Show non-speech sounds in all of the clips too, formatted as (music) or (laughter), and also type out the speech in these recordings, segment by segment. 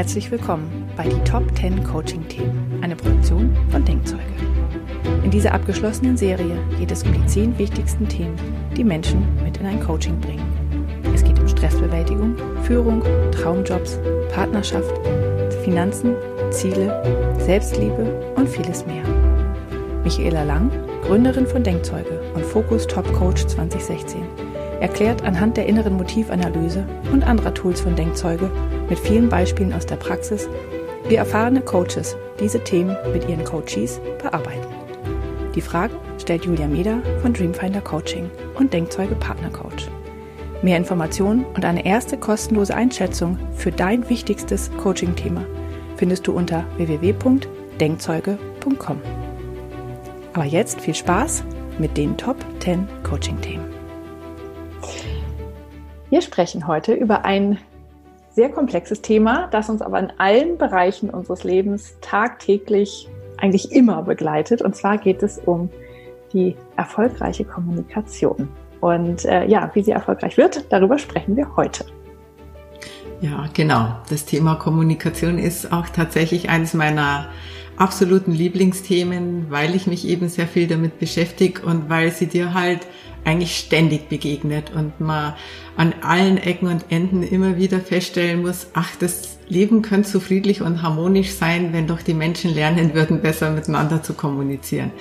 Herzlich willkommen bei die Top 10 Coaching Themen, eine Produktion von Denkzeuge. In dieser abgeschlossenen Serie geht es um die 10 wichtigsten Themen, die Menschen mit in ein Coaching bringen. Es geht um Stressbewältigung, Führung, Traumjobs, Partnerschaft, Finanzen, Ziele, Selbstliebe und vieles mehr. Michaela Lang, Gründerin von Denkzeuge und Focus Top Coach 2016, erklärt anhand der inneren Motivanalyse und anderer Tools von Denkzeuge mit vielen Beispielen aus der Praxis, wie erfahrene Coaches diese Themen mit ihren Coaches bearbeiten. Die Fragen stellt Julia Meder von Dreamfinder Coaching und Denkzeuge Partner Coach. Mehr Informationen und eine erste kostenlose Einschätzung für dein wichtigstes Coaching-Thema findest du unter www.denkzeuge.com. Aber jetzt viel Spaß mit den Top 10 Coaching-Themen. Wir sprechen heute über ein sehr komplexes Thema, das uns aber in allen Bereichen unseres Lebens tagtäglich eigentlich immer begleitet. Und zwar geht es um die erfolgreiche Kommunikation. Und äh, ja, wie sie erfolgreich wird, darüber sprechen wir heute. Ja, genau. Das Thema Kommunikation ist auch tatsächlich eines meiner absoluten Lieblingsthemen, weil ich mich eben sehr viel damit beschäftige und weil sie dir halt eigentlich ständig begegnet und man an allen Ecken und Enden immer wieder feststellen muss, ach, das Leben könnte so friedlich und harmonisch sein, wenn doch die Menschen lernen würden, besser miteinander zu kommunizieren.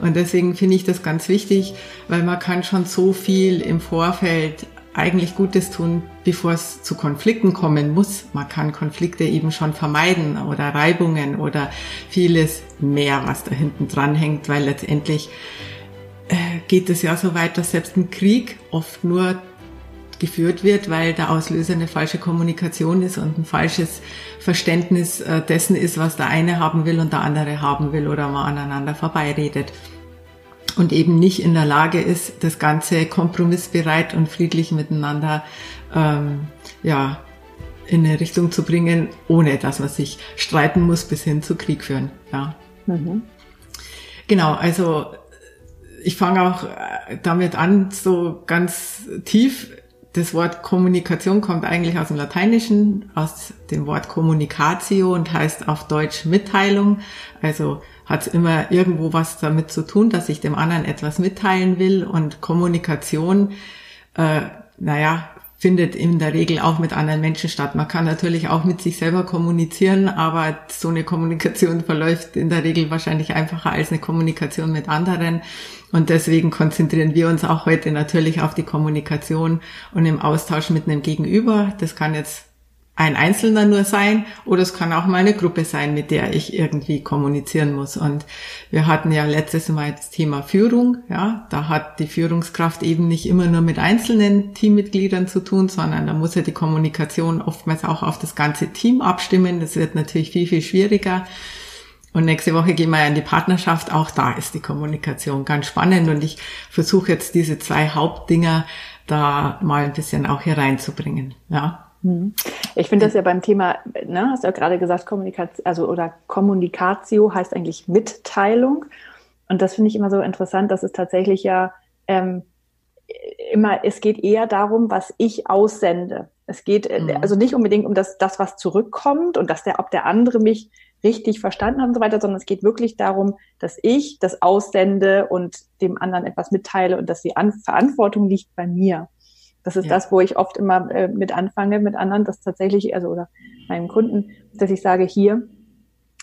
Und deswegen finde ich das ganz wichtig, weil man kann schon so viel im Vorfeld eigentlich Gutes tun, bevor es zu Konflikten kommen muss. Man kann Konflikte eben schon vermeiden oder Reibungen oder vieles mehr, was da hinten dran hängt, weil letztendlich geht es ja so weit, dass selbst ein Krieg oft nur geführt wird, weil der Auslöser eine falsche Kommunikation ist und ein falsches Verständnis äh, dessen ist, was der eine haben will und der andere haben will oder man aneinander vorbeiredet und eben nicht in der Lage ist, das Ganze kompromissbereit und friedlich miteinander ähm, ja, in eine Richtung zu bringen, ohne dass man sich streiten muss bis hin zu Krieg führen. Ja. Mhm. Genau, also ich fange auch äh, damit an, so ganz tief. Das Wort Kommunikation kommt eigentlich aus dem Lateinischen, aus dem Wort Communicatio und heißt auf Deutsch Mitteilung. Also hat immer irgendwo was damit zu tun, dass ich dem anderen etwas mitteilen will und Kommunikation, äh, naja, findet in der Regel auch mit anderen Menschen statt. Man kann natürlich auch mit sich selber kommunizieren, aber so eine Kommunikation verläuft in der Regel wahrscheinlich einfacher als eine Kommunikation mit anderen. Und deswegen konzentrieren wir uns auch heute natürlich auf die Kommunikation und im Austausch mit einem Gegenüber. Das kann jetzt ein Einzelner nur sein oder es kann auch mal eine Gruppe sein, mit der ich irgendwie kommunizieren muss. Und wir hatten ja letztes Mal das Thema Führung. Ja, da hat die Führungskraft eben nicht immer nur mit einzelnen Teammitgliedern zu tun, sondern da muss ja die Kommunikation oftmals auch auf das ganze Team abstimmen. Das wird natürlich viel, viel schwieriger. Und nächste Woche gehen wir ja in die Partnerschaft. Auch da ist die Kommunikation ganz spannend. Und ich versuche jetzt diese zwei Hauptdinger da mal ein bisschen auch hier reinzubringen. Ja. Mhm. Ich finde das ja beim Thema, ne, hast du ja gerade gesagt, Kommunikation, also oder Kommunikatio heißt eigentlich Mitteilung. Und das finde ich immer so interessant, dass es tatsächlich ja ähm, immer, es geht eher darum, was ich aussende. Es geht äh, mhm. also nicht unbedingt um das, das, was zurückkommt und dass der, ob der andere mich richtig verstanden hat und so weiter, sondern es geht wirklich darum, dass ich das aussende und dem anderen etwas mitteile und dass die An Verantwortung liegt bei mir. Das ist ja. das, wo ich oft immer äh, mit anfange mit anderen, dass tatsächlich, also oder meinen Kunden, dass ich sage, hier,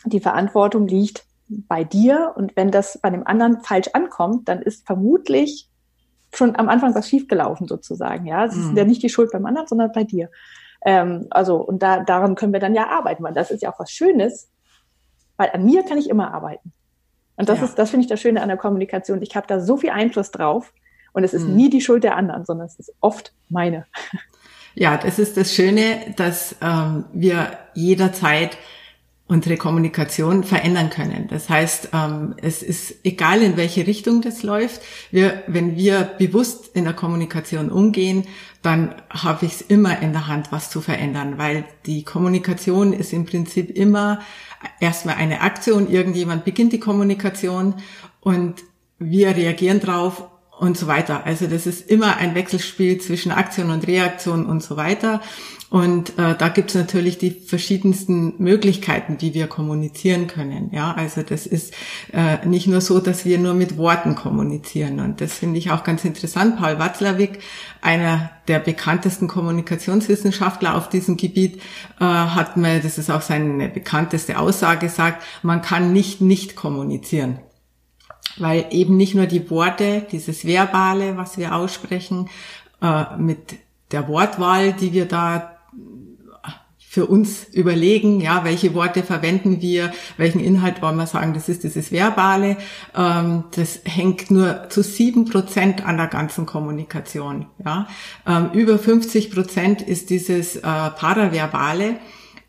die Verantwortung liegt bei dir und wenn das bei dem anderen falsch ankommt, dann ist vermutlich schon am Anfang was schiefgelaufen sozusagen. Ja, es ist mhm. ja nicht die Schuld beim anderen, sondern bei dir. Ähm, also und da daran können wir dann ja arbeiten, weil das ist ja auch was Schönes, weil an mir kann ich immer arbeiten. Und das ja. ist, das finde ich das Schöne an der Kommunikation. Ich habe da so viel Einfluss drauf und es ist mhm. nie die Schuld der anderen, sondern es ist oft meine. Ja, das ist das Schöne, dass ähm, wir jederzeit unsere Kommunikation verändern können. Das heißt, ähm, es ist egal, in welche Richtung das läuft. Wir, wenn wir bewusst in der Kommunikation umgehen, dann habe ich es immer in der Hand, was zu verändern, weil die Kommunikation ist im Prinzip immer erstmal eine Aktion. Irgendjemand beginnt die Kommunikation und wir reagieren drauf und so weiter. Also das ist immer ein Wechselspiel zwischen Aktion und Reaktion und so weiter. Und äh, da gibt es natürlich die verschiedensten Möglichkeiten, wie wir kommunizieren können. Ja, also das ist äh, nicht nur so, dass wir nur mit Worten kommunizieren. Und das finde ich auch ganz interessant. Paul Watzlawick, einer der bekanntesten Kommunikationswissenschaftler auf diesem Gebiet, äh, hat mir, das ist auch seine bekannteste Aussage, gesagt, man kann nicht nicht kommunizieren weil eben nicht nur die Worte, dieses Verbale, was wir aussprechen, äh, mit der Wortwahl, die wir da für uns überlegen, ja, welche Worte verwenden wir, welchen Inhalt wollen wir sagen, das ist dieses Verbale. Ähm, das hängt nur zu sieben Prozent an der ganzen Kommunikation. Ja. Ähm, über 50 Prozent ist dieses äh, Paraverbale.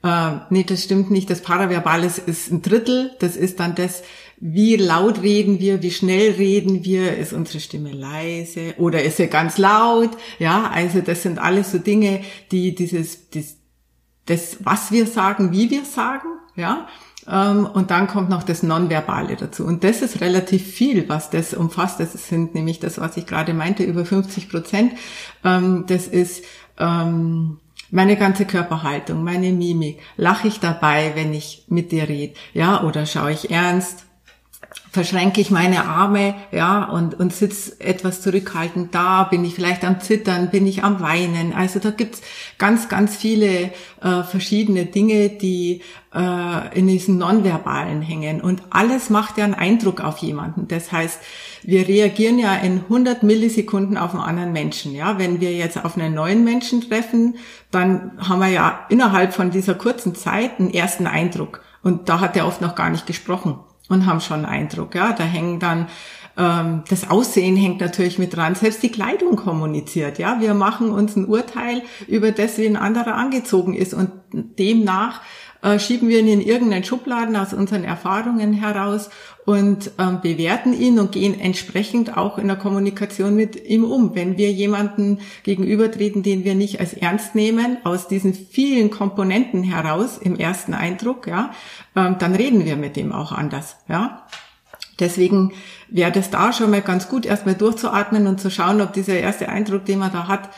Äh, nee, das stimmt nicht. Das Paraverbale ist ein Drittel. Das ist dann das, wie laut reden wir, wie schnell reden wir, ist unsere Stimme leise oder ist sie ganz laut? Ja, also das sind alles so Dinge, die dieses, das, das was wir sagen, wie wir sagen, ja. Ähm, und dann kommt noch das Nonverbale dazu. Und das ist relativ viel, was das umfasst. Das sind nämlich das, was ich gerade meinte, über 50 Prozent. Ähm, das ist, ähm, meine ganze Körperhaltung, meine Mimik, lache ich dabei, wenn ich mit dir rede, ja, oder schaue ich ernst, verschränke ich meine Arme, ja, und, und sitz etwas zurückhaltend da, bin ich vielleicht am Zittern, bin ich am Weinen. Also da gibt's ganz, ganz viele äh, verschiedene Dinge, die äh, in diesen Nonverbalen hängen. Und alles macht ja einen Eindruck auf jemanden. Das heißt, wir reagieren ja in 100 Millisekunden auf einen anderen Menschen. Ja, wenn wir jetzt auf einen neuen Menschen treffen, dann haben wir ja innerhalb von dieser kurzen Zeit einen ersten Eindruck. Und da hat er oft noch gar nicht gesprochen und haben schon einen Eindruck. Ja, da hängen dann ähm, das Aussehen hängt natürlich mit dran. Selbst die Kleidung kommuniziert. Ja, wir machen uns ein Urteil über das, wie ein anderer angezogen ist und demnach äh, schieben wir ihn in irgendeinen Schubladen aus unseren Erfahrungen heraus und ähm, bewerten ihn und gehen entsprechend auch in der Kommunikation mit ihm um. Wenn wir jemanden gegenübertreten, den wir nicht als ernst nehmen, aus diesen vielen Komponenten heraus im ersten Eindruck, ja, ähm, dann reden wir mit dem auch anders, ja. Deswegen wäre das da schon mal ganz gut, erstmal durchzuatmen und zu schauen, ob dieser erste Eindruck, den man da hat,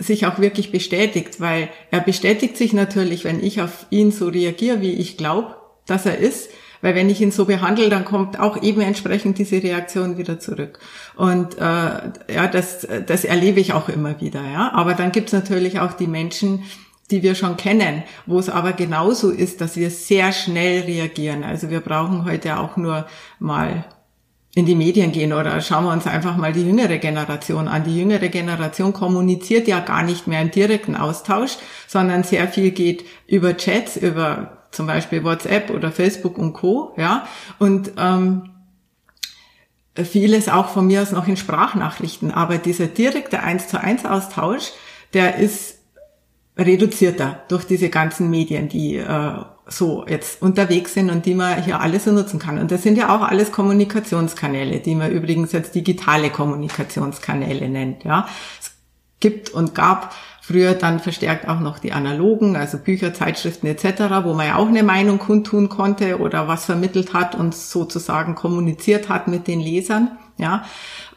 sich auch wirklich bestätigt, weil er bestätigt sich natürlich, wenn ich auf ihn so reagiere, wie ich glaube, dass er ist, weil wenn ich ihn so behandle, dann kommt auch eben entsprechend diese Reaktion wieder zurück. Und äh, ja, das, das erlebe ich auch immer wieder. Ja, aber dann gibt's natürlich auch die Menschen, die wir schon kennen, wo es aber genauso ist, dass wir sehr schnell reagieren. Also wir brauchen heute auch nur mal in die Medien gehen oder schauen wir uns einfach mal die jüngere Generation an. Die jüngere Generation kommuniziert ja gar nicht mehr im direkten Austausch, sondern sehr viel geht über Chats, über zum Beispiel WhatsApp oder Facebook und Co. Ja und ähm, vieles auch von mir aus noch in Sprachnachrichten. Aber dieser direkte eins zu eins Austausch, der ist reduzierter durch diese ganzen Medien, die äh, so jetzt unterwegs sind und die man hier alles so nutzen kann. Und das sind ja auch alles Kommunikationskanäle, die man übrigens jetzt digitale Kommunikationskanäle nennt. Ja, es gibt und gab früher dann verstärkt auch noch die analogen, also Bücher, Zeitschriften etc., wo man ja auch eine Meinung kundtun konnte oder was vermittelt hat und sozusagen kommuniziert hat mit den Lesern. Ja,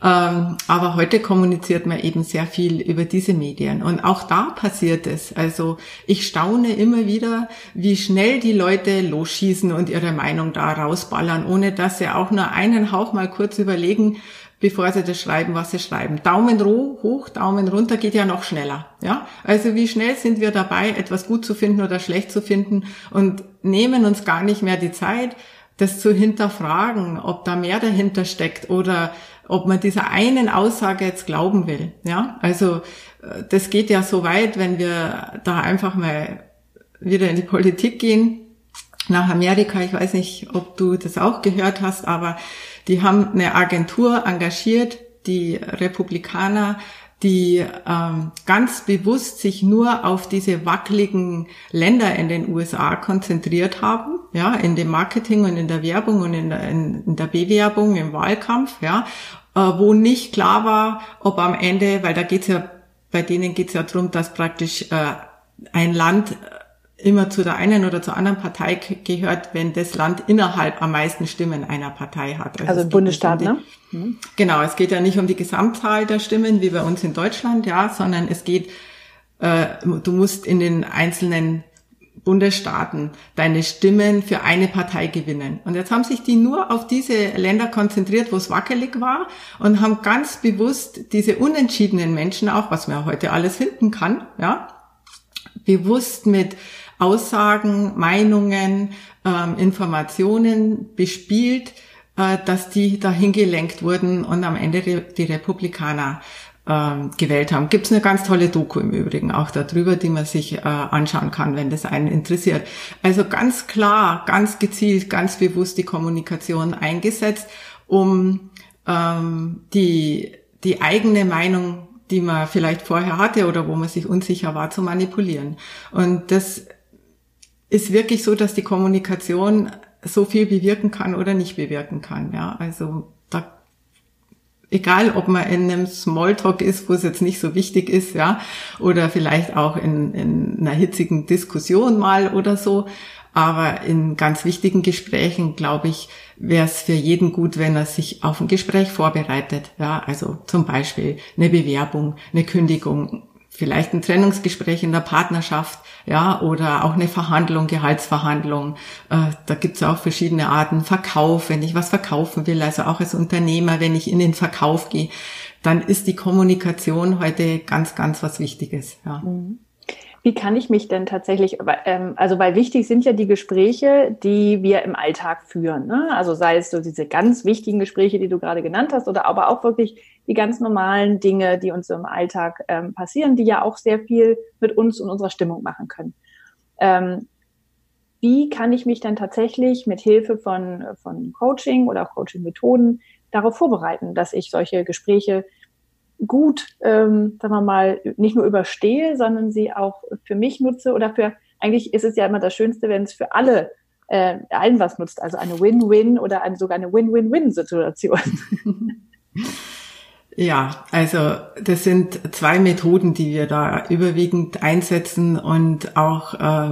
ähm, aber heute kommuniziert man eben sehr viel über diese Medien. Und auch da passiert es. Also ich staune immer wieder, wie schnell die Leute losschießen und ihre Meinung da rausballern, ohne dass sie auch nur einen Hauch mal kurz überlegen, bevor sie das schreiben, was sie schreiben. Daumen hoch, Daumen runter geht ja noch schneller. Ja, also wie schnell sind wir dabei, etwas gut zu finden oder schlecht zu finden und nehmen uns gar nicht mehr die Zeit, das zu hinterfragen, ob da mehr dahinter steckt oder ob man dieser einen Aussage jetzt glauben will. Ja, also äh, das geht ja so weit, wenn wir da einfach mal wieder in die Politik gehen, nach Amerika. Ich weiß nicht, ob du das auch gehört hast, aber die haben eine Agentur engagiert, die Republikaner, die ähm, ganz bewusst sich nur auf diese wackeligen Länder in den USA konzentriert haben, ja, in dem Marketing und in der Werbung und in der, in, in der Bewerbung, im Wahlkampf, ja, äh, wo nicht klar war, ob am Ende, weil da geht's ja, bei denen geht's ja darum, dass praktisch äh, ein Land immer zu der einen oder zur anderen Partei gehört, wenn das Land innerhalb am meisten Stimmen einer Partei hat. Also, also Bundesstaat, um die, ne? Genau, es geht ja nicht um die Gesamtzahl der Stimmen wie bei uns in Deutschland, ja, sondern es geht, äh, du musst in den einzelnen Bundesstaaten deine Stimmen für eine Partei gewinnen. Und jetzt haben sich die nur auf diese Länder konzentriert, wo es wackelig war und haben ganz bewusst diese unentschiedenen Menschen auch, was man heute alles finden kann, ja, bewusst mit Aussagen, Meinungen, ähm, Informationen bespielt, äh, dass die dahin gelenkt wurden und am Ende die Republikaner ähm, gewählt haben. Gibt es eine ganz tolle Doku im Übrigen auch darüber, die man sich äh, anschauen kann, wenn das einen interessiert. Also ganz klar, ganz gezielt, ganz bewusst die Kommunikation eingesetzt, um ähm, die, die eigene Meinung, die man vielleicht vorher hatte oder wo man sich unsicher war, zu manipulieren. Und das ist wirklich so, dass die Kommunikation so viel bewirken kann oder nicht bewirken kann. Ja, also da egal ob man in einem Smalltalk ist, wo es jetzt nicht so wichtig ist, ja, oder vielleicht auch in, in einer hitzigen Diskussion mal oder so. Aber in ganz wichtigen Gesprächen, glaube ich, wäre es für jeden gut, wenn er sich auf ein Gespräch vorbereitet. Ja, also zum Beispiel eine Bewerbung, eine Kündigung, vielleicht ein Trennungsgespräch in der Partnerschaft, ja, oder auch eine Verhandlung, Gehaltsverhandlung. Äh, da gibt es auch verschiedene Arten. Verkauf, wenn ich was verkaufen will, also auch als Unternehmer, wenn ich in den Verkauf gehe, dann ist die Kommunikation heute ganz, ganz was Wichtiges. Ja. Mhm. Wie kann ich mich denn tatsächlich, ähm, also weil wichtig sind ja die Gespräche, die wir im Alltag führen. Ne? Also sei es so diese ganz wichtigen Gespräche, die du gerade genannt hast, oder aber auch wirklich die ganz normalen Dinge, die uns im Alltag ähm, passieren, die ja auch sehr viel mit uns und unserer Stimmung machen können. Ähm, wie kann ich mich dann tatsächlich mit Hilfe von, von Coaching oder auch Coaching-Methoden darauf vorbereiten, dass ich solche Gespräche gut, ähm, sagen wir mal, nicht nur überstehe, sondern sie auch für mich nutze oder für, eigentlich ist es ja immer das Schönste, wenn es für alle äh, allen was nutzt, also eine Win-Win oder eine, sogar eine Win-Win-Win-Situation. (laughs) Ja, also das sind zwei Methoden, die wir da überwiegend einsetzen und auch äh,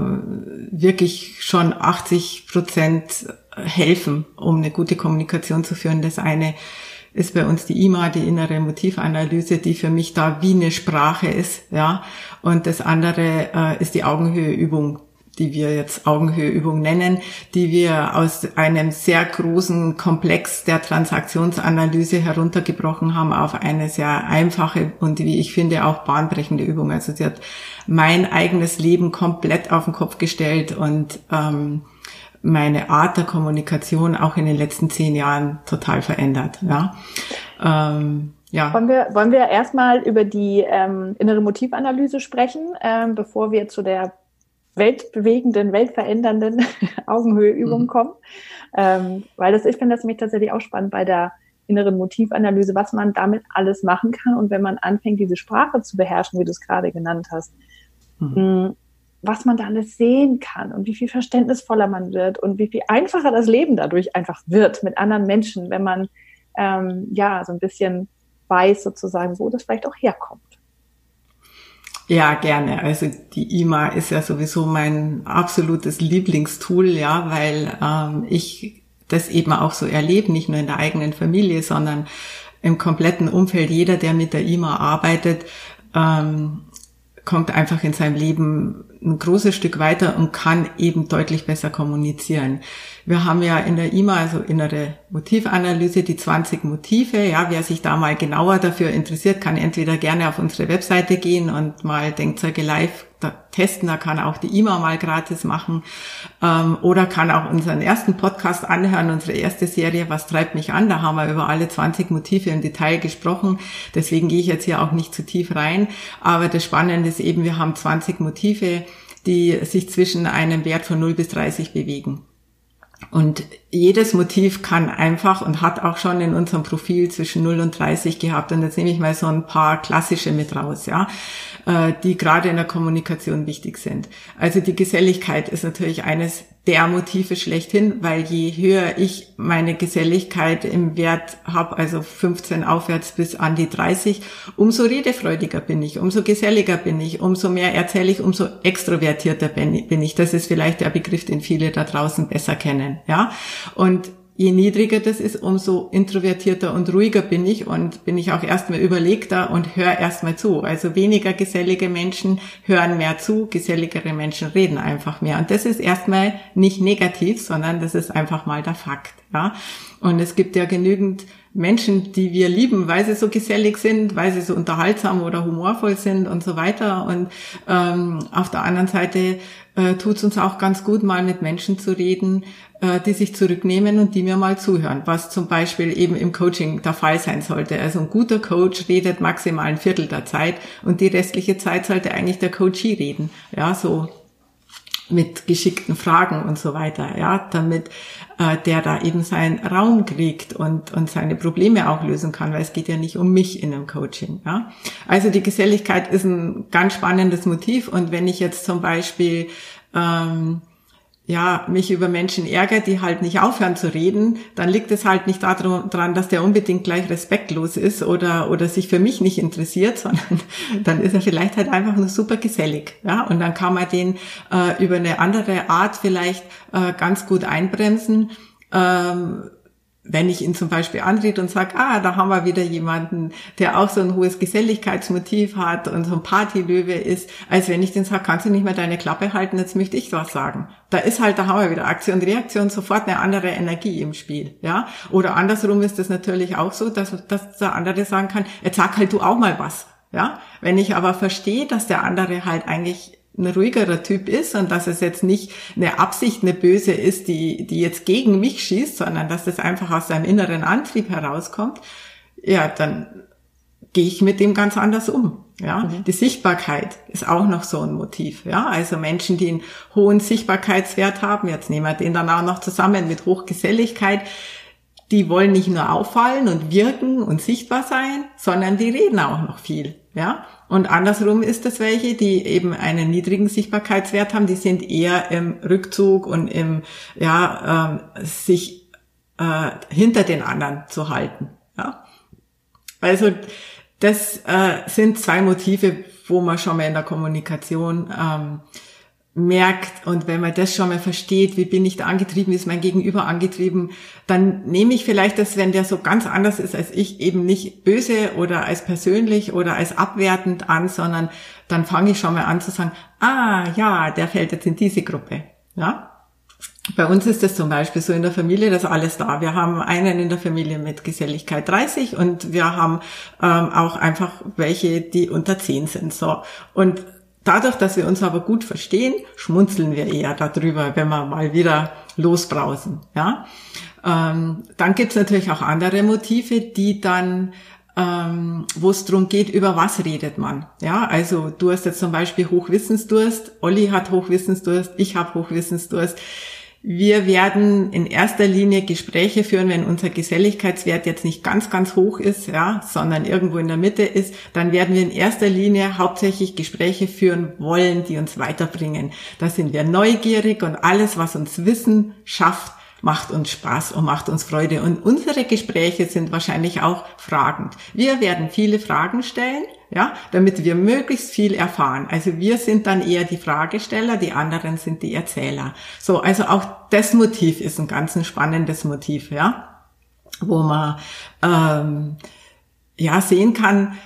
wirklich schon 80 Prozent helfen, um eine gute Kommunikation zu führen. Das eine ist bei uns die IMA, die innere Motivanalyse, die für mich da wie eine Sprache ist, ja. Und das andere äh, ist die Augenhöheübung, die wir jetzt Augenhöheübung nennen, die wir aus einem sehr großen Komplex der Transaktionsanalyse heruntergebrochen haben auf eine sehr einfache und wie ich finde auch bahnbrechende Übung. Also sie hat mein eigenes Leben komplett auf den Kopf gestellt und ähm, meine Art der Kommunikation auch in den letzten zehn Jahren total verändert. Ja. Ähm, ja. Wollen wir, wollen wir erstmal über die ähm, innere Motivanalyse sprechen, ähm, bevor wir zu der weltbewegenden, weltverändernden (laughs) Augenhöheübung mhm. kommen? Ähm, weil das, ich finde das nämlich tatsächlich auch spannend bei der inneren Motivanalyse, was man damit alles machen kann und wenn man anfängt, diese Sprache zu beherrschen, wie du es gerade genannt hast. Mhm. Was man da alles sehen kann und wie viel verständnisvoller man wird und wie viel einfacher das Leben dadurch einfach wird mit anderen Menschen, wenn man ähm, ja so ein bisschen weiß sozusagen, wo das vielleicht auch herkommt. Ja, gerne. Also die IMA ist ja sowieso mein absolutes Lieblingstool, ja, weil ähm, ich das eben auch so erlebe, nicht nur in der eigenen Familie, sondern im kompletten Umfeld. Jeder, der mit der IMA arbeitet, ähm, kommt einfach in seinem Leben ein großes Stück weiter und kann eben deutlich besser kommunizieren. Wir haben ja in der IMA, also innere Motivanalyse, die 20 Motive. Ja, wer sich da mal genauer dafür interessiert, kann entweder gerne auf unsere Webseite gehen und mal Denkzeuge live testen. Da kann auch die IMA mal gratis machen. Ähm, oder kann auch unseren ersten Podcast anhören, unsere erste Serie, was treibt mich an? Da haben wir über alle 20 Motive im Detail gesprochen. Deswegen gehe ich jetzt hier auch nicht zu tief rein. Aber das Spannende ist eben, wir haben 20 Motive, die sich zwischen einem Wert von 0 bis 30 bewegen. Und jedes Motiv kann einfach und hat auch schon in unserem Profil zwischen 0 und 30 gehabt. Und jetzt nehme ich mal so ein paar klassische mit raus, ja, äh, die gerade in der Kommunikation wichtig sind. Also die Geselligkeit ist natürlich eines der Motive schlechthin, weil je höher ich meine Geselligkeit im Wert habe, also 15 aufwärts bis an die 30, umso redefreudiger bin ich, umso geselliger bin ich, umso mehr erzähle ich, umso extrovertierter bin ich. Das ist vielleicht der Begriff, den viele da draußen besser kennen, ja. Und je niedriger das ist, umso introvertierter und ruhiger bin ich und bin ich auch erstmal überlegter und höre erstmal zu. Also weniger gesellige Menschen hören mehr zu, geselligere Menschen reden einfach mehr. Und das ist erstmal nicht negativ, sondern das ist einfach mal der Fakt. Ja? Und es gibt ja genügend Menschen, die wir lieben, weil sie so gesellig sind, weil sie so unterhaltsam oder humorvoll sind und so weiter. Und ähm, auf der anderen Seite äh, tut es uns auch ganz gut, mal mit Menschen zu reden, äh, die sich zurücknehmen und die mir mal zuhören, was zum Beispiel eben im Coaching der Fall sein sollte. Also ein guter Coach redet maximal ein Viertel der Zeit und die restliche Zeit sollte eigentlich der Coachie reden. Ja, so mit geschickten Fragen und so weiter, ja, damit äh, der da eben seinen Raum kriegt und, und seine Probleme auch lösen kann, weil es geht ja nicht um mich in einem Coaching, ja. Also die Geselligkeit ist ein ganz spannendes Motiv und wenn ich jetzt zum Beispiel ähm, ja, mich über Menschen ärgert, die halt nicht aufhören zu reden, dann liegt es halt nicht daran, dass der unbedingt gleich respektlos ist oder, oder sich für mich nicht interessiert, (laughs) sondern dann ist er vielleicht halt einfach nur super gesellig. Ja, und dann kann man den äh, über eine andere Art vielleicht äh, ganz gut einbremsen. Ähm, wenn ich ihn zum Beispiel anrede und sage, ah, da haben wir wieder jemanden, der auch so ein hohes Geselligkeitsmotiv hat und so ein Partylöwe ist, als wenn ich den sage, kannst du nicht mehr deine Klappe halten, jetzt möchte ich was sagen. Da ist halt, da haben wir wieder Aktion, Reaktion, sofort eine andere Energie im Spiel, ja. Oder andersrum ist es natürlich auch so, dass, dass der andere sagen kann, jetzt sag halt du auch mal was, ja. Wenn ich aber verstehe, dass der andere halt eigentlich ein ruhigerer Typ ist und dass es jetzt nicht eine Absicht, eine böse ist, die, die jetzt gegen mich schießt, sondern dass das einfach aus seinem inneren Antrieb herauskommt, ja, dann gehe ich mit dem ganz anders um. Ja, mhm. die Sichtbarkeit ist auch noch so ein Motiv. Ja, also Menschen, die einen hohen Sichtbarkeitswert haben, jetzt nehmen wir den dann auch noch zusammen mit Hochgeselligkeit, die wollen nicht nur auffallen und wirken und sichtbar sein, sondern die reden auch noch viel. Ja, und andersrum ist es welche, die eben einen niedrigen Sichtbarkeitswert haben, die sind eher im Rückzug und im, ja, äh, sich äh, hinter den anderen zu halten. Ja? Also das äh, sind zwei Motive, wo man schon mal in der Kommunikation ähm, merkt und wenn man das schon mal versteht, wie bin ich da angetrieben, wie ist mein Gegenüber angetrieben, dann nehme ich vielleicht das, wenn der so ganz anders ist als ich, eben nicht böse oder als persönlich oder als abwertend an, sondern dann fange ich schon mal an zu sagen, ah ja, der fällt jetzt in diese Gruppe. Ja, bei uns ist das zum Beispiel so in der Familie, das ist alles da. Wir haben einen in der Familie mit Geselligkeit 30 und wir haben ähm, auch einfach welche, die unter 10 sind. So und Dadurch, dass wir uns aber gut verstehen, schmunzeln wir eher darüber, wenn wir mal wieder losbrausen. Ja? Ähm, dann gibt's natürlich auch andere Motive, die dann ähm, wo es darum geht, über was redet man. Ja, also du hast jetzt zum Beispiel Hochwissensdurst, Olli hat Hochwissensdurst, ich habe Hochwissensdurst. Wir werden in erster Linie Gespräche führen, wenn unser Geselligkeitswert jetzt nicht ganz, ganz hoch ist, ja, sondern irgendwo in der Mitte ist, dann werden wir in erster Linie hauptsächlich Gespräche führen wollen, die uns weiterbringen. Da sind wir neugierig und alles, was uns Wissen schafft, macht uns Spaß und macht uns Freude. Und unsere Gespräche sind wahrscheinlich auch fragend. Wir werden viele Fragen stellen, ja, damit wir möglichst viel erfahren. Also wir sind dann eher die Fragesteller, die anderen sind die Erzähler. So, also auch das Motiv ist ein ganz ein spannendes Motiv, ja, wo man ähm, ja sehen kann,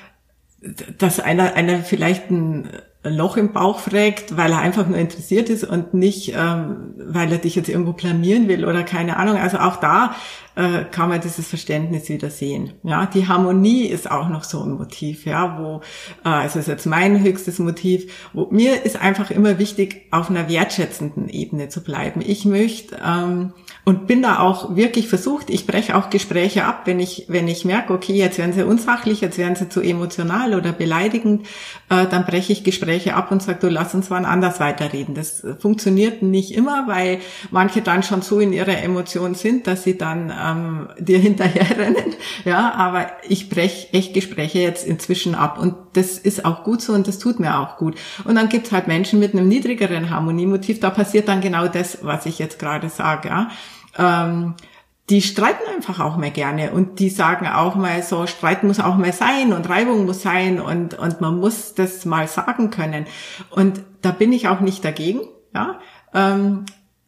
dass einer, einer vielleicht ein Loch im Bauch fragt, weil er einfach nur interessiert ist und nicht, ähm, weil er dich jetzt irgendwo blamieren will oder keine Ahnung. Also auch da äh, kann man dieses Verständnis wieder sehen. Ja, die Harmonie ist auch noch so ein Motiv, ja, wo, äh, also ist jetzt mein höchstes Motiv, wo mir ist einfach immer wichtig, auf einer wertschätzenden Ebene zu bleiben. Ich möchte ähm, und bin da auch wirklich versucht, ich breche auch Gespräche ab, wenn ich, wenn ich merke, okay, jetzt werden sie unsachlich, jetzt werden sie zu emotional oder beleidigend, äh, dann breche ich Gespräche ab und sage, du lass uns wann anders weiterreden. Das funktioniert nicht immer, weil manche dann schon so in ihrer Emotion sind, dass sie dann ähm, dir (laughs) hinterherrennen. Ja, aber ich breche echt Gespräche jetzt inzwischen ab und das ist auch gut so und das tut mir auch gut. Und dann gibt's halt Menschen mit einem niedrigeren Harmoniemotiv, da passiert dann genau das, was ich jetzt gerade sage. Ja ähm, die streiten einfach auch mehr gerne und die sagen auch mal so, Streit muss auch mal sein und Reibung muss sein und, und man muss das mal sagen können. Und da bin ich auch nicht dagegen, ja, ähm,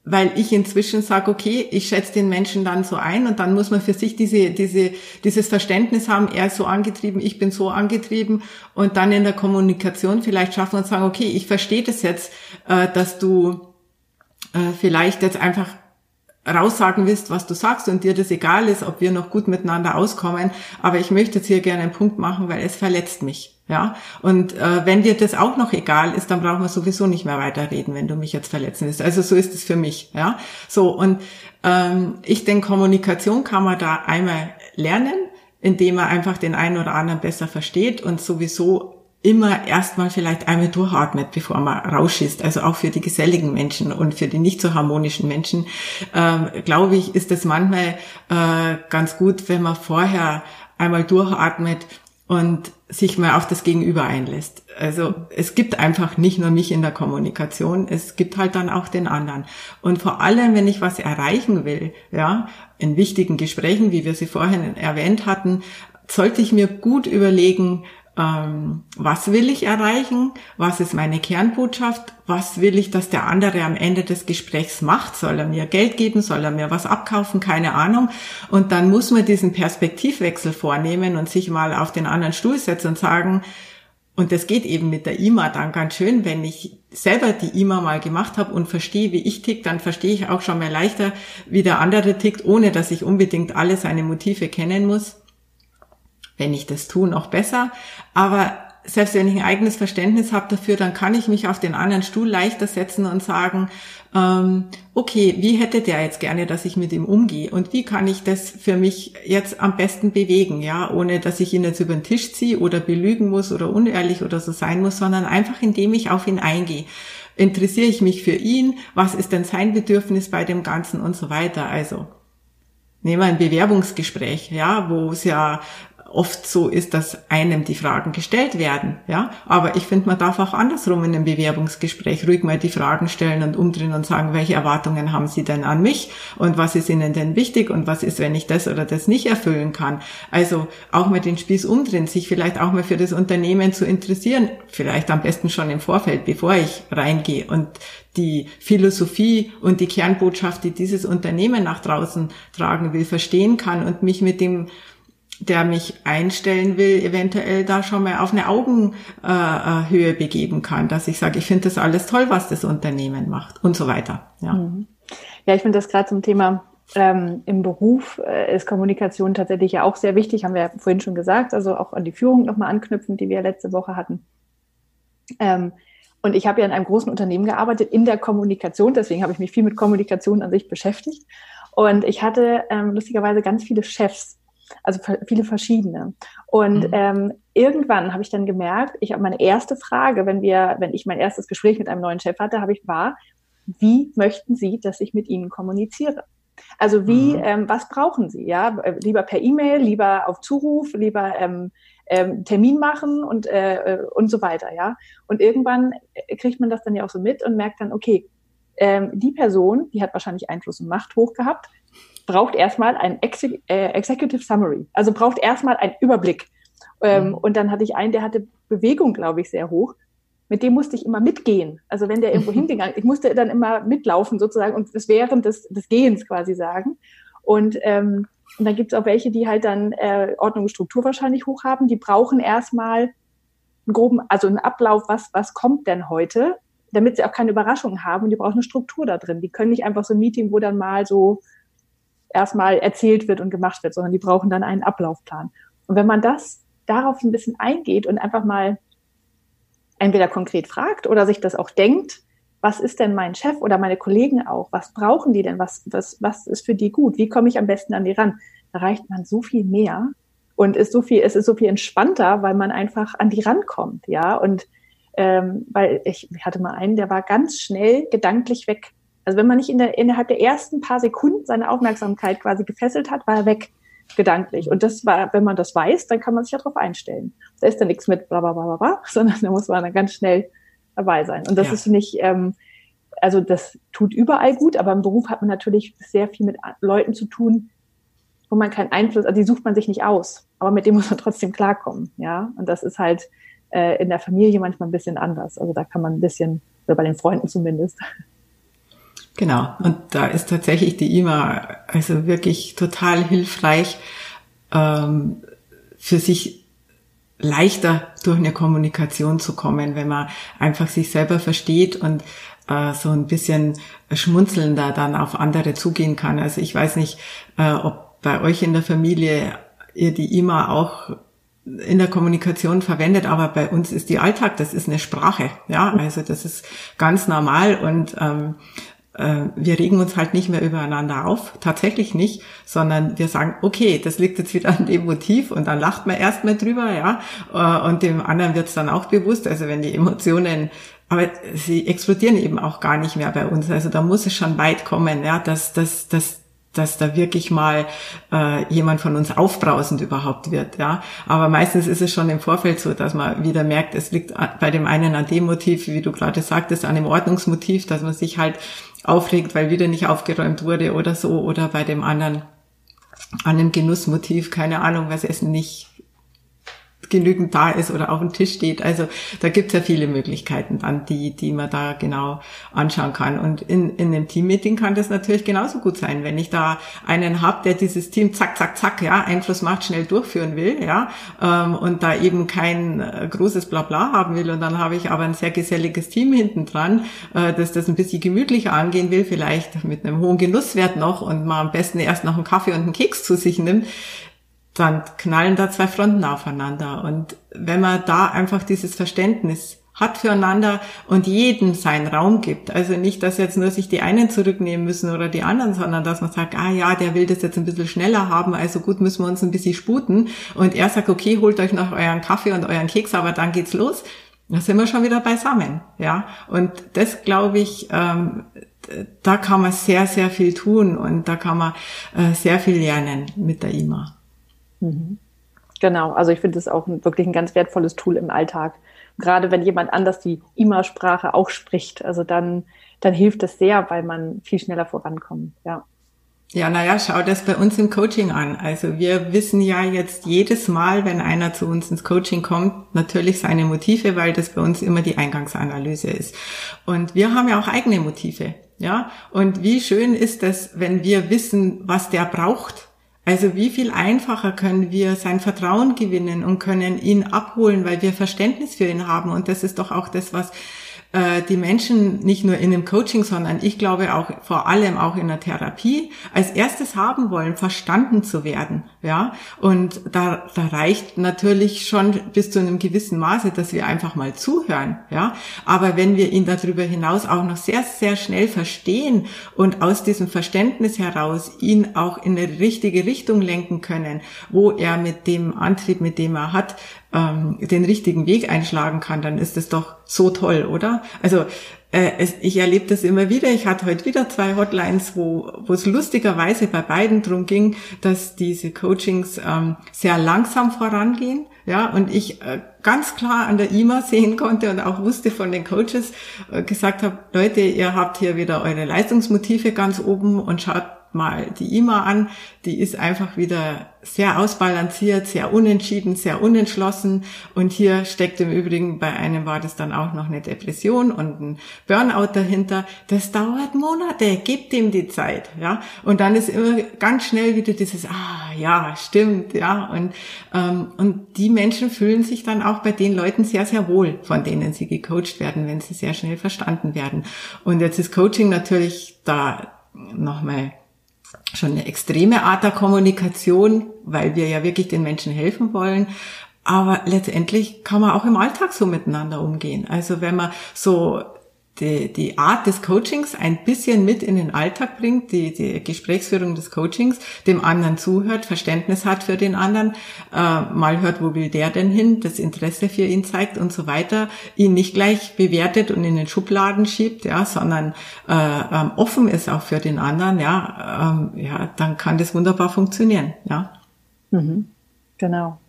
weil ich inzwischen sage, okay, ich schätze den Menschen dann so ein und dann muss man für sich diese, diese, dieses Verständnis haben, er ist so angetrieben, ich bin so angetrieben und dann in der Kommunikation vielleicht schaffen und sagen, okay, ich verstehe das jetzt, äh, dass du äh, vielleicht jetzt einfach raussagen willst, was du sagst und dir das egal ist, ob wir noch gut miteinander auskommen. Aber ich möchte jetzt hier gerne einen Punkt machen, weil es verletzt mich. Ja, und äh, wenn dir das auch noch egal ist, dann brauchen wir sowieso nicht mehr weiterreden, wenn du mich jetzt verletzen willst. Also so ist es für mich. Ja, so und ähm, ich denke, Kommunikation kann man da einmal lernen, indem man einfach den einen oder anderen besser versteht und sowieso immer erstmal vielleicht einmal durchatmet, bevor man rausschießt. Also auch für die geselligen Menschen und für die nicht so harmonischen Menschen, ähm, glaube ich, ist es manchmal äh, ganz gut, wenn man vorher einmal durchatmet und sich mal auf das Gegenüber einlässt. Also es gibt einfach nicht nur mich in der Kommunikation, es gibt halt dann auch den anderen. Und vor allem, wenn ich was erreichen will, ja, in wichtigen Gesprächen, wie wir sie vorhin erwähnt hatten, sollte ich mir gut überlegen, ähm, was will ich erreichen, was ist meine Kernbotschaft, was will ich, dass der andere am Ende des Gesprächs macht, soll er mir Geld geben, soll er mir was abkaufen, keine Ahnung. Und dann muss man diesen Perspektivwechsel vornehmen und sich mal auf den anderen Stuhl setzen und sagen, und das geht eben mit der IMA dann ganz schön, wenn ich selber die IMA mal gemacht habe und verstehe, wie ich tick, dann verstehe ich auch schon mal leichter, wie der andere tickt, ohne dass ich unbedingt alle seine Motive kennen muss wenn ich das tue, noch besser. Aber selbst wenn ich ein eigenes Verständnis habe dafür, dann kann ich mich auf den anderen Stuhl leichter setzen und sagen, ähm, okay, wie hätte der jetzt gerne, dass ich mit ihm umgehe und wie kann ich das für mich jetzt am besten bewegen, ja, ohne dass ich ihn jetzt über den Tisch ziehe oder belügen muss oder unehrlich oder so sein muss, sondern einfach indem ich auf ihn eingehe. Interessiere ich mich für ihn? Was ist denn sein Bedürfnis bei dem Ganzen und so weiter? Also nehmen wir ein Bewerbungsgespräch, ja, wo es ja oft so ist, dass einem die Fragen gestellt werden, ja. Aber ich finde, man darf auch andersrum in einem Bewerbungsgespräch ruhig mal die Fragen stellen und umdrehen und sagen, welche Erwartungen haben Sie denn an mich und was ist Ihnen denn wichtig und was ist, wenn ich das oder das nicht erfüllen kann. Also auch mal den Spieß umdrehen, sich vielleicht auch mal für das Unternehmen zu interessieren, vielleicht am besten schon im Vorfeld, bevor ich reingehe und die Philosophie und die Kernbotschaft, die dieses Unternehmen nach draußen tragen will, verstehen kann und mich mit dem der mich einstellen will, eventuell da schon mal auf eine Augenhöhe begeben kann, dass ich sage, ich finde das alles toll, was das Unternehmen macht und so weiter. Ja, mhm. ja ich finde das gerade zum Thema ähm, im Beruf äh, ist Kommunikation tatsächlich ja auch sehr wichtig, haben wir ja vorhin schon gesagt, also auch an die Führung nochmal anknüpfen, die wir letzte Woche hatten. Ähm, und ich habe ja in einem großen Unternehmen gearbeitet, in der Kommunikation, deswegen habe ich mich viel mit Kommunikation an sich beschäftigt. Und ich hatte ähm, lustigerweise ganz viele Chefs, also viele verschiedene. Und mhm. ähm, irgendwann habe ich dann gemerkt, ich habe meine erste Frage, wenn wir, wenn ich mein erstes Gespräch mit einem neuen Chef hatte, habe ich war, wie möchten Sie, dass ich mit Ihnen kommuniziere? Also wie, mhm. ähm, was brauchen Sie? Ja, lieber per E-Mail, lieber auf Zuruf, lieber ähm, ähm, Termin machen und äh, äh und so weiter. Ja, und irgendwann äh, kriegt man das dann ja auch so mit und merkt dann, okay, ähm, die Person, die hat wahrscheinlich Einfluss und Macht hoch gehabt, braucht erstmal ein Exe äh, Executive Summary, also braucht erstmal einen Überblick. Ähm, mhm. Und dann hatte ich einen, der hatte Bewegung, glaube ich, sehr hoch. Mit dem musste ich immer mitgehen. Also wenn der irgendwo (laughs) hingegangen, ich musste dann immer mitlaufen sozusagen und das während des, des Gehens quasi sagen. Und, ähm, und dann gibt es auch welche, die halt dann äh, Ordnung und Struktur wahrscheinlich hoch haben. Die brauchen erstmal einen groben, also einen Ablauf, was, was kommt denn heute, damit sie auch keine Überraschungen haben und die brauchen eine Struktur da drin. Die können nicht einfach so ein Meeting, wo dann mal so erstmal erzählt wird und gemacht wird, sondern die brauchen dann einen Ablaufplan. Und wenn man das darauf ein bisschen eingeht und einfach mal entweder konkret fragt oder sich das auch denkt, was ist denn mein Chef oder meine Kollegen auch? Was brauchen die denn? Was, was, was ist für die gut? Wie komme ich am besten an die ran? Da reicht man so viel mehr und ist so viel, es ist so viel entspannter, weil man einfach an die rankommt, ja. Und ähm, weil ich hatte mal einen, der war ganz schnell gedanklich weg. Also wenn man nicht in der, innerhalb der ersten paar Sekunden seine Aufmerksamkeit quasi gefesselt hat, war er weg gedanklich. Und das war, wenn man das weiß, dann kann man sich ja darauf einstellen. Da ist dann nichts mit bla bla bla bla, (laughs) sondern da muss man dann ganz schnell dabei sein. Und das ja. ist, ich, ähm, also das tut überall gut, aber im Beruf hat man natürlich sehr viel mit Leuten zu tun, wo man keinen Einfluss, also die sucht man sich nicht aus, aber mit dem muss man trotzdem klarkommen, ja. Und das ist halt äh, in der Familie manchmal ein bisschen anders. Also da kann man ein bisschen, oder bei den Freunden zumindest. Genau. Und da ist tatsächlich die IMA also wirklich total hilfreich, ähm, für sich leichter durch eine Kommunikation zu kommen, wenn man einfach sich selber versteht und äh, so ein bisschen schmunzelnder dann auf andere zugehen kann. Also ich weiß nicht, äh, ob bei euch in der Familie ihr die IMA auch in der Kommunikation verwendet, aber bei uns ist die Alltag, das ist eine Sprache, ja, also das ist ganz normal und ähm, äh, wir regen uns halt nicht mehr übereinander auf, tatsächlich nicht, sondern wir sagen, okay, das liegt jetzt wieder an dem Motiv und dann lacht man erstmal drüber, ja, äh, und dem anderen wird es dann auch bewusst, also wenn die Emotionen aber sie explodieren eben auch gar nicht mehr bei uns. Also da muss es schon weit kommen, ja, dass, dass, dass dass da wirklich mal äh, jemand von uns aufbrausend überhaupt wird, ja. Aber meistens ist es schon im Vorfeld so, dass man wieder merkt, es liegt bei dem einen an dem Motiv, wie du gerade sagtest, an dem Ordnungsmotiv, dass man sich halt aufregt, weil wieder nicht aufgeräumt wurde oder so, oder bei dem anderen an einem Genussmotiv, keine Ahnung, was Essen nicht genügend da ist oder auf dem Tisch steht. Also da gibt es ja viele Möglichkeiten dann, die, die man da genau anschauen kann. Und in, in einem Teammeeting kann das natürlich genauso gut sein, wenn ich da einen habe, der dieses Team zack, zack, zack, ja, Einfluss macht, schnell durchführen will, ja, ähm, und da eben kein äh, großes Blabla haben will. Und dann habe ich aber ein sehr geselliges Team hinten dran, äh, dass das ein bisschen gemütlicher angehen will, vielleicht mit einem hohen Genusswert noch und mal am besten erst noch einen Kaffee und einen Keks zu sich nimmt dann knallen da zwei Fronten aufeinander. Und wenn man da einfach dieses Verständnis hat füreinander und jedem seinen Raum gibt. Also nicht, dass jetzt nur sich die einen zurücknehmen müssen oder die anderen, sondern dass man sagt, ah ja, der will das jetzt ein bisschen schneller haben, also gut, müssen wir uns ein bisschen sputen. Und er sagt, okay, holt euch noch euren Kaffee und euren Keks, aber dann geht's los. Da sind wir schon wieder beisammen, ja. Und das glaube ich, ähm, da kann man sehr, sehr viel tun und da kann man äh, sehr viel lernen mit der IMA. Mhm. Genau, also ich finde es auch wirklich ein ganz wertvolles Tool im Alltag. Gerade wenn jemand anders die IMA-Sprache auch spricht, also dann, dann hilft das sehr, weil man viel schneller vorankommt, ja. Ja, naja, schau das bei uns im Coaching an. Also wir wissen ja jetzt jedes Mal, wenn einer zu uns ins Coaching kommt, natürlich seine Motive, weil das bei uns immer die Eingangsanalyse ist. Und wir haben ja auch eigene Motive. Ja, und wie schön ist es, wenn wir wissen, was der braucht, also wie viel einfacher können wir sein Vertrauen gewinnen und können ihn abholen, weil wir Verständnis für ihn haben. Und das ist doch auch das, was äh, die Menschen nicht nur in dem Coaching, sondern ich glaube auch vor allem auch in der Therapie als erstes haben wollen, verstanden zu werden. Ja, und da, da reicht natürlich schon bis zu einem gewissen Maße, dass wir einfach mal zuhören. Ja, aber wenn wir ihn darüber hinaus auch noch sehr, sehr schnell verstehen und aus diesem Verständnis heraus ihn auch in eine richtige Richtung lenken können, wo er mit dem Antrieb, mit dem er hat, ähm, den richtigen Weg einschlagen kann, dann ist es doch so toll, oder? Also äh, es, ich erlebe das immer wieder. Ich hatte heute wieder zwei Hotlines, wo, es lustigerweise bei beiden drum ging, dass diese Coachings ähm, sehr langsam vorangehen. Ja, und ich äh, ganz klar an der IMA sehen konnte und auch wusste von den Coaches, äh, gesagt habe, Leute, ihr habt hier wieder eure Leistungsmotive ganz oben und schaut mal die IMA an. Die ist einfach wieder sehr ausbalanciert, sehr unentschieden, sehr unentschlossen. Und hier steckt im Übrigen, bei einem war das dann auch noch eine Depression und ein Burnout dahinter. Das dauert Monate, gebt ihm die Zeit, ja. Und dann ist immer ganz schnell wieder dieses, ah, ja, stimmt, ja. Und, ähm, und die Menschen fühlen sich dann auch bei den Leuten sehr, sehr wohl, von denen sie gecoacht werden, wenn sie sehr schnell verstanden werden. Und jetzt ist Coaching natürlich da nochmal schon eine extreme Art der Kommunikation, weil wir ja wirklich den Menschen helfen wollen. Aber letztendlich kann man auch im Alltag so miteinander umgehen. Also wenn man so die, die Art des Coachings ein bisschen mit in den Alltag bringt, die, die Gesprächsführung des Coachings, dem anderen zuhört, Verständnis hat für den anderen, äh, mal hört, wo will der denn hin, das Interesse für ihn zeigt und so weiter, ihn nicht gleich bewertet und in den Schubladen schiebt, ja, sondern äh, ähm, offen ist auch für den anderen, ja, ähm, ja, dann kann das wunderbar funktionieren, ja. Mhm. Genau.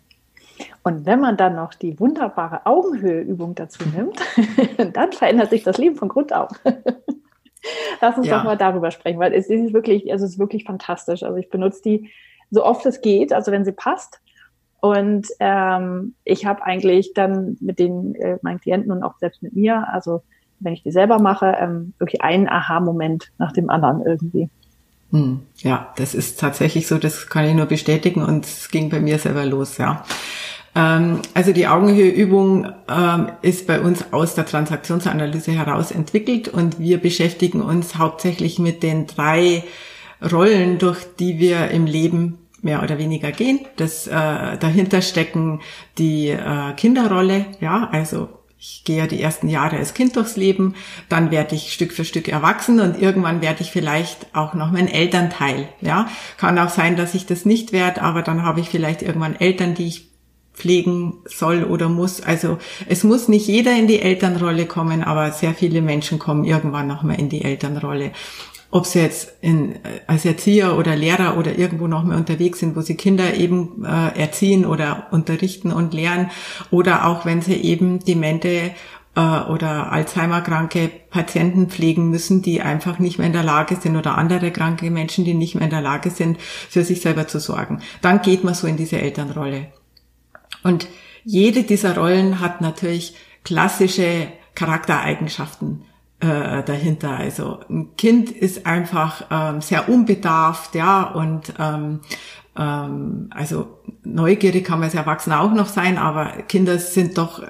Und wenn man dann noch die wunderbare Augenhöheübung dazu nimmt, (laughs) dann verändert sich das Leben von Grund auf. (laughs) Lass uns ja. doch mal darüber sprechen, weil es ist wirklich, also es ist wirklich fantastisch. Also ich benutze die so oft es geht, also wenn sie passt. Und ähm, ich habe eigentlich dann mit den äh, meinen Klienten und auch selbst mit mir, also wenn ich die selber mache, ähm, wirklich einen Aha-Moment nach dem anderen irgendwie. Hm, ja, das ist tatsächlich so, das kann ich nur bestätigen und es ging bei mir selber los, ja. Ähm, also die Augenhöheübung ähm, ist bei uns aus der Transaktionsanalyse heraus entwickelt und wir beschäftigen uns hauptsächlich mit den drei Rollen, durch die wir im Leben mehr oder weniger gehen. Das äh, dahinter stecken die äh, Kinderrolle, ja, also ich gehe ja die ersten Jahre als Kind durchs Leben, dann werde ich Stück für Stück erwachsen und irgendwann werde ich vielleicht auch noch mein Elternteil. Ja, kann auch sein, dass ich das nicht werde, aber dann habe ich vielleicht irgendwann Eltern, die ich pflegen soll oder muss. Also es muss nicht jeder in die Elternrolle kommen, aber sehr viele Menschen kommen irgendwann nochmal in die Elternrolle. Ob sie jetzt in, als Erzieher oder Lehrer oder irgendwo nochmal unterwegs sind, wo sie Kinder eben äh, erziehen oder unterrichten und lernen, oder auch wenn sie eben demente äh, oder Alzheimer-kranke Patienten pflegen müssen, die einfach nicht mehr in der Lage sind oder andere kranke Menschen, die nicht mehr in der Lage sind, für sich selber zu sorgen. Dann geht man so in diese Elternrolle. Und jede dieser Rollen hat natürlich klassische Charaktereigenschaften äh, dahinter. Also ein Kind ist einfach ähm, sehr unbedarft, ja, und ähm, ähm, also neugierig kann man als Erwachsener auch noch sein, aber Kinder sind doch äh,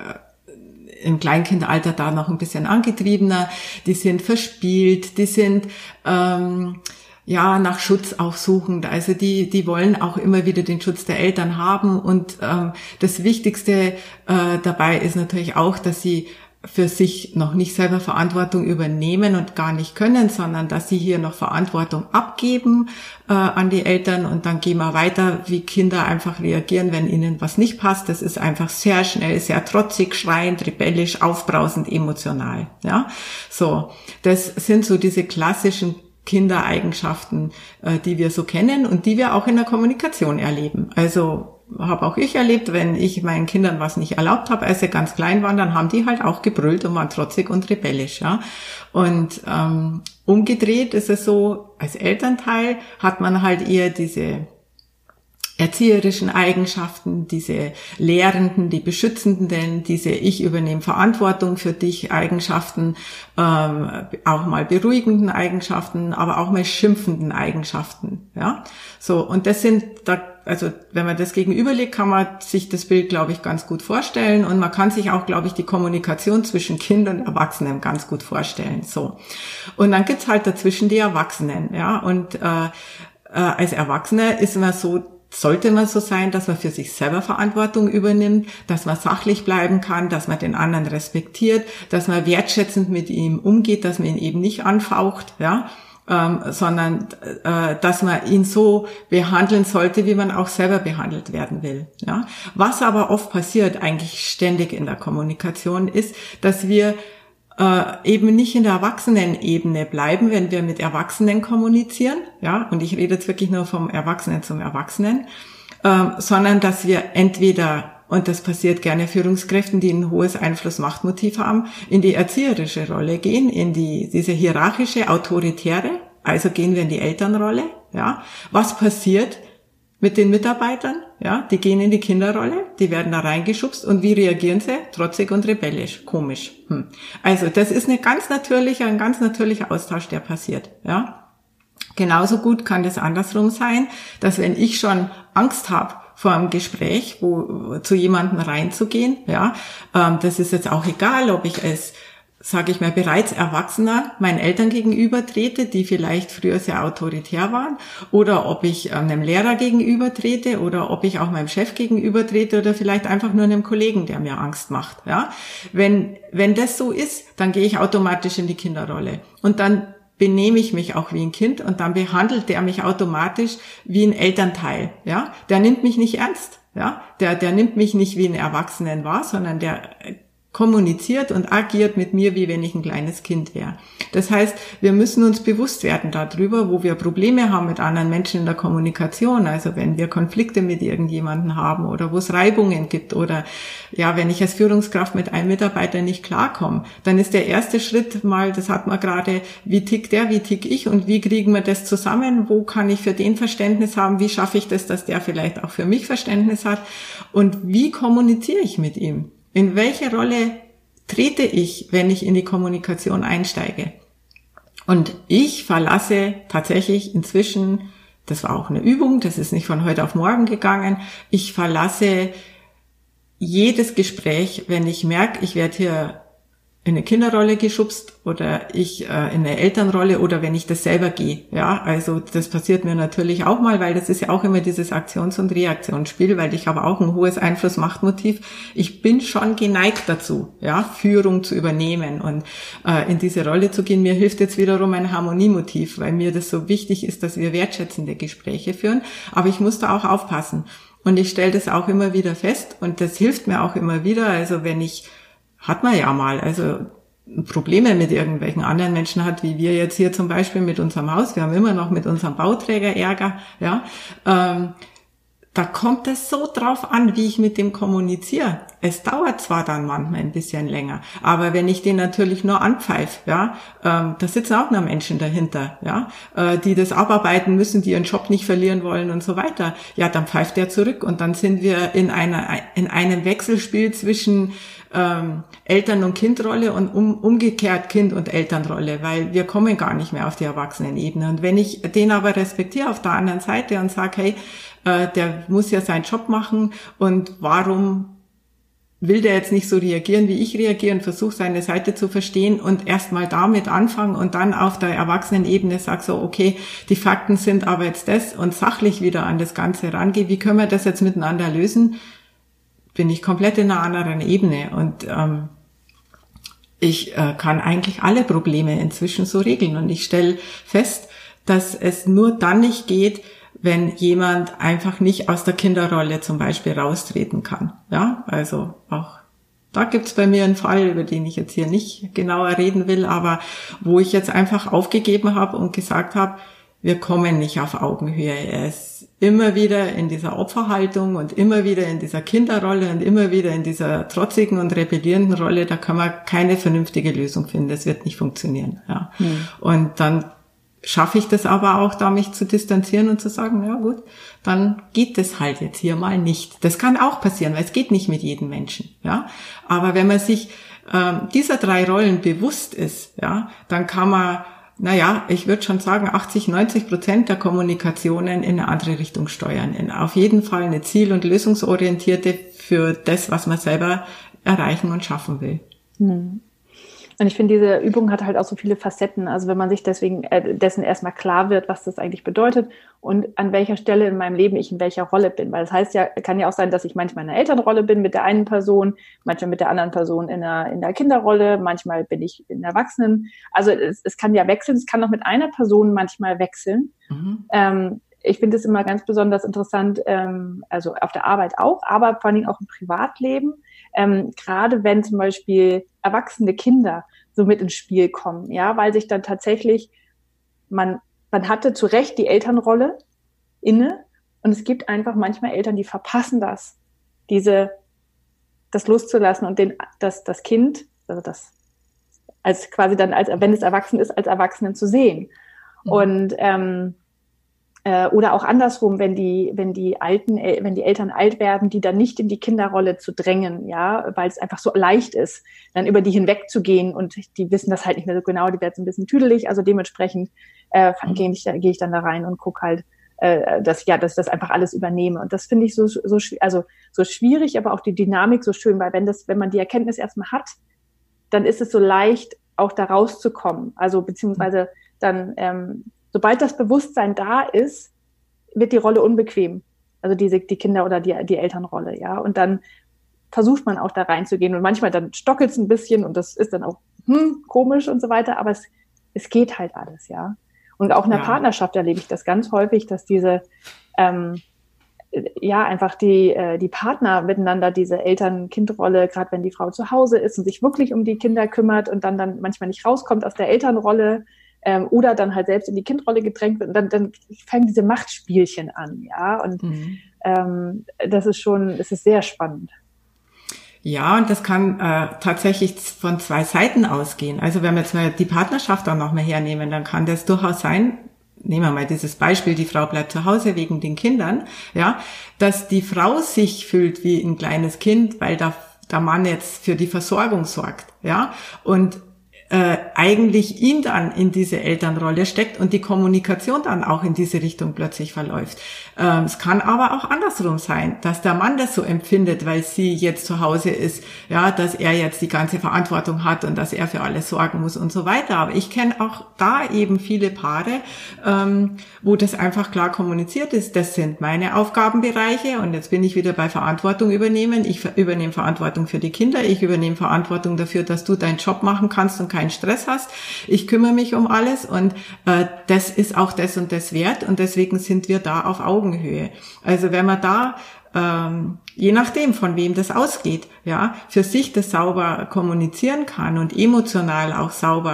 im Kleinkindalter da noch ein bisschen angetriebener, die sind verspielt, die sind ähm, ja nach Schutz auch suchend. Also die, die wollen auch immer wieder den Schutz der Eltern haben. Und ähm, das Wichtigste äh, dabei ist natürlich auch, dass sie für sich noch nicht selber Verantwortung übernehmen und gar nicht können, sondern dass sie hier noch Verantwortung abgeben äh, an die Eltern und dann gehen wir weiter, wie Kinder einfach reagieren, wenn ihnen was nicht passt. Das ist einfach sehr schnell, sehr trotzig, schreiend, rebellisch, aufbrausend, emotional. Ja, so das sind so diese klassischen Kindereigenschaften, äh, die wir so kennen und die wir auch in der Kommunikation erleben. Also habe auch ich erlebt, wenn ich meinen Kindern was nicht erlaubt habe, als sie ganz klein waren, dann haben die halt auch gebrüllt und waren trotzig und rebellisch. Ja? Und ähm, umgedreht ist es so, als Elternteil hat man halt eher diese erzieherischen Eigenschaften, diese lehrenden, die beschützenden, diese ich übernehme Verantwortung für dich Eigenschaften, ähm, auch mal beruhigenden Eigenschaften, aber auch mal schimpfenden Eigenschaften. Ja, so und das sind da also wenn man das gegenüberlegt, kann man sich das Bild, glaube ich, ganz gut vorstellen und man kann sich auch, glaube ich, die Kommunikation zwischen Kind und Erwachsenen ganz gut vorstellen. So und dann gibt's halt dazwischen die Erwachsenen, ja und äh, äh, als Erwachsener ist man so sollte man so sein, dass man für sich selber Verantwortung übernimmt, dass man sachlich bleiben kann, dass man den anderen respektiert, dass man wertschätzend mit ihm umgeht, dass man ihn eben nicht anfaucht, ja, ähm, sondern äh, dass man ihn so behandeln sollte, wie man auch selber behandelt werden will. Ja. Was aber oft passiert, eigentlich ständig in der Kommunikation, ist, dass wir äh, eben nicht in der Erwachsenenebene bleiben, wenn wir mit Erwachsenen kommunizieren, ja, und ich rede jetzt wirklich nur vom Erwachsenen zum Erwachsenen, äh, sondern dass wir entweder und das passiert gerne Führungskräften, die ein hohes Einfluss-Machtmotiv haben, in die erzieherische Rolle gehen, in die, diese hierarchische, autoritäre, also gehen wir in die Elternrolle, ja. Was passiert, mit den Mitarbeitern, ja, die gehen in die Kinderrolle, die werden da reingeschubst und wie reagieren sie? Trotzig und rebellisch, komisch. Hm. Also das ist eine ganz natürlicher, ein ganz natürlicher Austausch, der passiert, ja. Genauso gut kann das andersrum sein, dass wenn ich schon Angst habe vor einem Gespräch, wo zu jemandem reinzugehen, ja, ähm, das ist jetzt auch egal, ob ich als sage ich mal, bereits Erwachsener meinen Eltern gegenüber trete, die vielleicht früher sehr autoritär waren, oder ob ich ähm, einem Lehrer gegenüber trete, oder ob ich auch meinem Chef gegenüber trete, oder vielleicht einfach nur einem Kollegen, der mir Angst macht. Ja, wenn wenn das so ist, dann gehe ich automatisch in die Kinderrolle und dann benehme ich mich auch wie ein Kind und dann behandelt der mich automatisch wie ein Elternteil. Ja, der nimmt mich nicht ernst. Ja, der der nimmt mich nicht wie ein Erwachsenen wahr, sondern der kommuniziert und agiert mit mir, wie wenn ich ein kleines Kind wäre. Das heißt, wir müssen uns bewusst werden darüber, wo wir Probleme haben mit anderen Menschen in der Kommunikation. Also wenn wir Konflikte mit irgendjemanden haben oder wo es Reibungen gibt oder ja, wenn ich als Führungskraft mit einem Mitarbeiter nicht klarkomme, dann ist der erste Schritt mal, das hat man gerade, wie tickt der, wie tick ich und wie kriegen wir das zusammen? Wo kann ich für den Verständnis haben? Wie schaffe ich das, dass der vielleicht auch für mich Verständnis hat? Und wie kommuniziere ich mit ihm? In welche Rolle trete ich, wenn ich in die Kommunikation einsteige? Und ich verlasse tatsächlich inzwischen, das war auch eine Übung, das ist nicht von heute auf morgen gegangen, ich verlasse jedes Gespräch, wenn ich merke, ich werde hier in eine Kinderrolle geschubst oder ich äh, in eine Elternrolle oder wenn ich das selber gehe. Ja, also das passiert mir natürlich auch mal, weil das ist ja auch immer dieses Aktions- und Reaktionsspiel, weil ich habe auch ein hohes Einfluss-Machtmotiv. Ich bin schon geneigt dazu, ja, Führung zu übernehmen und äh, in diese Rolle zu gehen. Mir hilft jetzt wiederum ein Harmoniemotiv, weil mir das so wichtig ist, dass wir wertschätzende Gespräche führen. Aber ich muss da auch aufpassen. Und ich stelle das auch immer wieder fest und das hilft mir auch immer wieder. Also wenn ich hat man ja mal. Also Probleme mit irgendwelchen anderen Menschen hat, wie wir jetzt hier zum Beispiel mit unserem Haus. Wir haben immer noch mit unserem Bauträger Ärger, ja. Ähm, da kommt es so drauf an, wie ich mit dem kommuniziere. Es dauert zwar dann manchmal ein bisschen länger, aber wenn ich den natürlich nur anpfeife, ja, ähm, da sitzen auch noch Menschen dahinter, ja, äh, die das abarbeiten müssen, die ihren Job nicht verlieren wollen und so weiter. Ja, dann pfeift der zurück und dann sind wir in einer in einem Wechselspiel zwischen ähm, Eltern- und Kindrolle und um, umgekehrt Kind- und Elternrolle, weil wir kommen gar nicht mehr auf die Erwachsenenebene. Und wenn ich den aber respektiere auf der anderen Seite und sage, hey, äh, der muss ja seinen Job machen und warum will der jetzt nicht so reagieren, wie ich reagiere und versuche seine Seite zu verstehen und erstmal damit anfangen und dann auf der Erwachsenenebene sag so, okay, die Fakten sind aber jetzt das und sachlich wieder an das Ganze rangehe. Wie können wir das jetzt miteinander lösen? bin ich komplett in einer anderen Ebene und ähm, ich äh, kann eigentlich alle Probleme inzwischen so regeln und ich stelle fest, dass es nur dann nicht geht, wenn jemand einfach nicht aus der Kinderrolle zum Beispiel raustreten kann. Ja, also auch da gibt's bei mir einen Fall, über den ich jetzt hier nicht genauer reden will, aber wo ich jetzt einfach aufgegeben habe und gesagt habe, wir kommen nicht auf Augenhöhe. Er ist immer wieder in dieser Opferhaltung und immer wieder in dieser Kinderrolle und immer wieder in dieser trotzigen und rebellierenden Rolle. Da kann man keine vernünftige Lösung finden. Das wird nicht funktionieren. Ja. Mhm. Und dann schaffe ich das aber auch, da mich zu distanzieren und zu sagen, ja gut, dann geht es halt jetzt hier mal nicht. Das kann auch passieren, weil es geht nicht mit jedem Menschen. Ja. Aber wenn man sich ähm, dieser drei Rollen bewusst ist, ja, dann kann man naja, ich würde schon sagen, 80, 90 Prozent der Kommunikationen in eine andere Richtung steuern. In auf jeden Fall eine ziel- und lösungsorientierte für das, was man selber erreichen und schaffen will. Hm. Und ich finde, diese Übung hat halt auch so viele Facetten. Also wenn man sich deswegen äh, dessen erstmal klar wird, was das eigentlich bedeutet und an welcher Stelle in meinem Leben ich in welcher Rolle bin. Weil das heißt ja, kann ja auch sein, dass ich manchmal in einer Elternrolle bin mit der einen Person, manchmal mit der anderen Person in der, in der Kinderrolle, manchmal bin ich in der Erwachsenen. Also es, es kann ja wechseln, es kann auch mit einer Person manchmal wechseln. Mhm. Ähm, ich finde es immer ganz besonders interessant, ähm, also auf der Arbeit auch, aber vor allen Dingen auch im Privatleben, ähm, gerade wenn zum Beispiel erwachsene Kinder so mit ins Spiel kommen, ja, weil sich dann tatsächlich man man hatte zu Recht die Elternrolle inne und es gibt einfach manchmal Eltern, die verpassen das, diese das loszulassen und den das das Kind, also das als quasi dann als wenn es erwachsen ist als Erwachsenen zu sehen mhm. und ähm, äh, oder auch andersrum, wenn die, wenn die alten, äh, wenn die Eltern alt werden, die dann nicht in die Kinderrolle zu drängen, ja, weil es einfach so leicht ist, dann über die hinwegzugehen und die wissen das halt nicht mehr so genau, die werden ein bisschen tüdelig, also dementsprechend äh, mhm. gehe ich, geh ich dann da rein und guck halt, äh, dass ja, dass ich das einfach alles übernehme. Und das finde ich so, so, also so schwierig, aber auch die Dynamik so schön, weil wenn das, wenn man die Erkenntnis erstmal hat, dann ist es so leicht, auch da rauszukommen. Also beziehungsweise dann, ähm, sobald das Bewusstsein da ist, wird die Rolle unbequem. Also diese, die Kinder- oder die, die Elternrolle, ja. Und dann versucht man auch da reinzugehen. Und manchmal dann stockelt es ein bisschen und das ist dann auch hm, komisch und so weiter, aber es, es geht halt alles, ja. Und auch in der ja. Partnerschaft erlebe ich das ganz häufig, dass diese ähm, ja einfach die, äh, die Partner miteinander diese Eltern-Kind-Rolle, gerade wenn die Frau zu Hause ist und sich wirklich um die Kinder kümmert und dann dann manchmal nicht rauskommt aus der Elternrolle ähm, oder dann halt selbst in die Kindrolle gedrängt wird und dann, dann fangen diese Machtspielchen an, ja. Und mhm. ähm, das ist schon, es ist sehr spannend. Ja, und das kann äh, tatsächlich von zwei Seiten ausgehen. Also wenn wir jetzt mal die Partnerschaft dann noch mal hernehmen, dann kann das durchaus sein, nehmen wir mal dieses Beispiel, die Frau bleibt zu Hause wegen den Kindern, ja, dass die Frau sich fühlt wie ein kleines Kind, weil da der Mann jetzt für die Versorgung sorgt, ja, und äh, eigentlich ihn dann in diese Elternrolle steckt und die Kommunikation dann auch in diese Richtung plötzlich verläuft. Ähm, es kann aber auch andersrum sein, dass der Mann das so empfindet, weil sie jetzt zu Hause ist, ja, dass er jetzt die ganze Verantwortung hat und dass er für alles sorgen muss und so weiter. Aber ich kenne auch da eben viele Paare, ähm, wo das einfach klar kommuniziert ist. Das sind meine Aufgabenbereiche und jetzt bin ich wieder bei Verantwortung übernehmen. Ich übernehme Verantwortung für die Kinder, ich übernehme Verantwortung dafür, dass du deinen Job machen kannst und keinen Stress hast. Ich kümmere mich um alles und äh, das ist auch das und das wert und deswegen sind wir da auf Augenhöhe. Also wenn man da ähm, je nachdem, von wem das ausgeht, ja, für sich das sauber kommunizieren kann und emotional auch sauber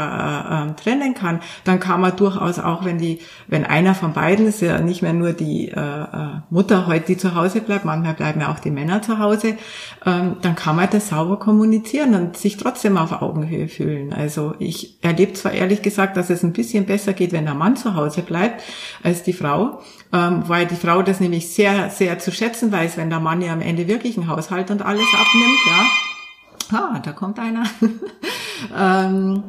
äh, äh, trennen kann, dann kann man durchaus auch, wenn die, wenn einer von beiden ist ja nicht mehr nur die äh, äh, Mutter heute, die zu Hause bleibt, manchmal bleiben ja auch die Männer zu Hause, ähm, dann kann man das sauber kommunizieren und sich trotzdem auf Augenhöhe fühlen. Also ich erlebe zwar ehrlich gesagt, dass es ein bisschen besser geht, wenn der Mann zu Hause bleibt als die Frau, ähm, weil die Frau das nämlich sehr, sehr zu schätzen weiß, wenn der Mann ja am Ende wirklich einen Haushalt und alles abnimmt, ja. Ah, da kommt einer. (laughs) ähm,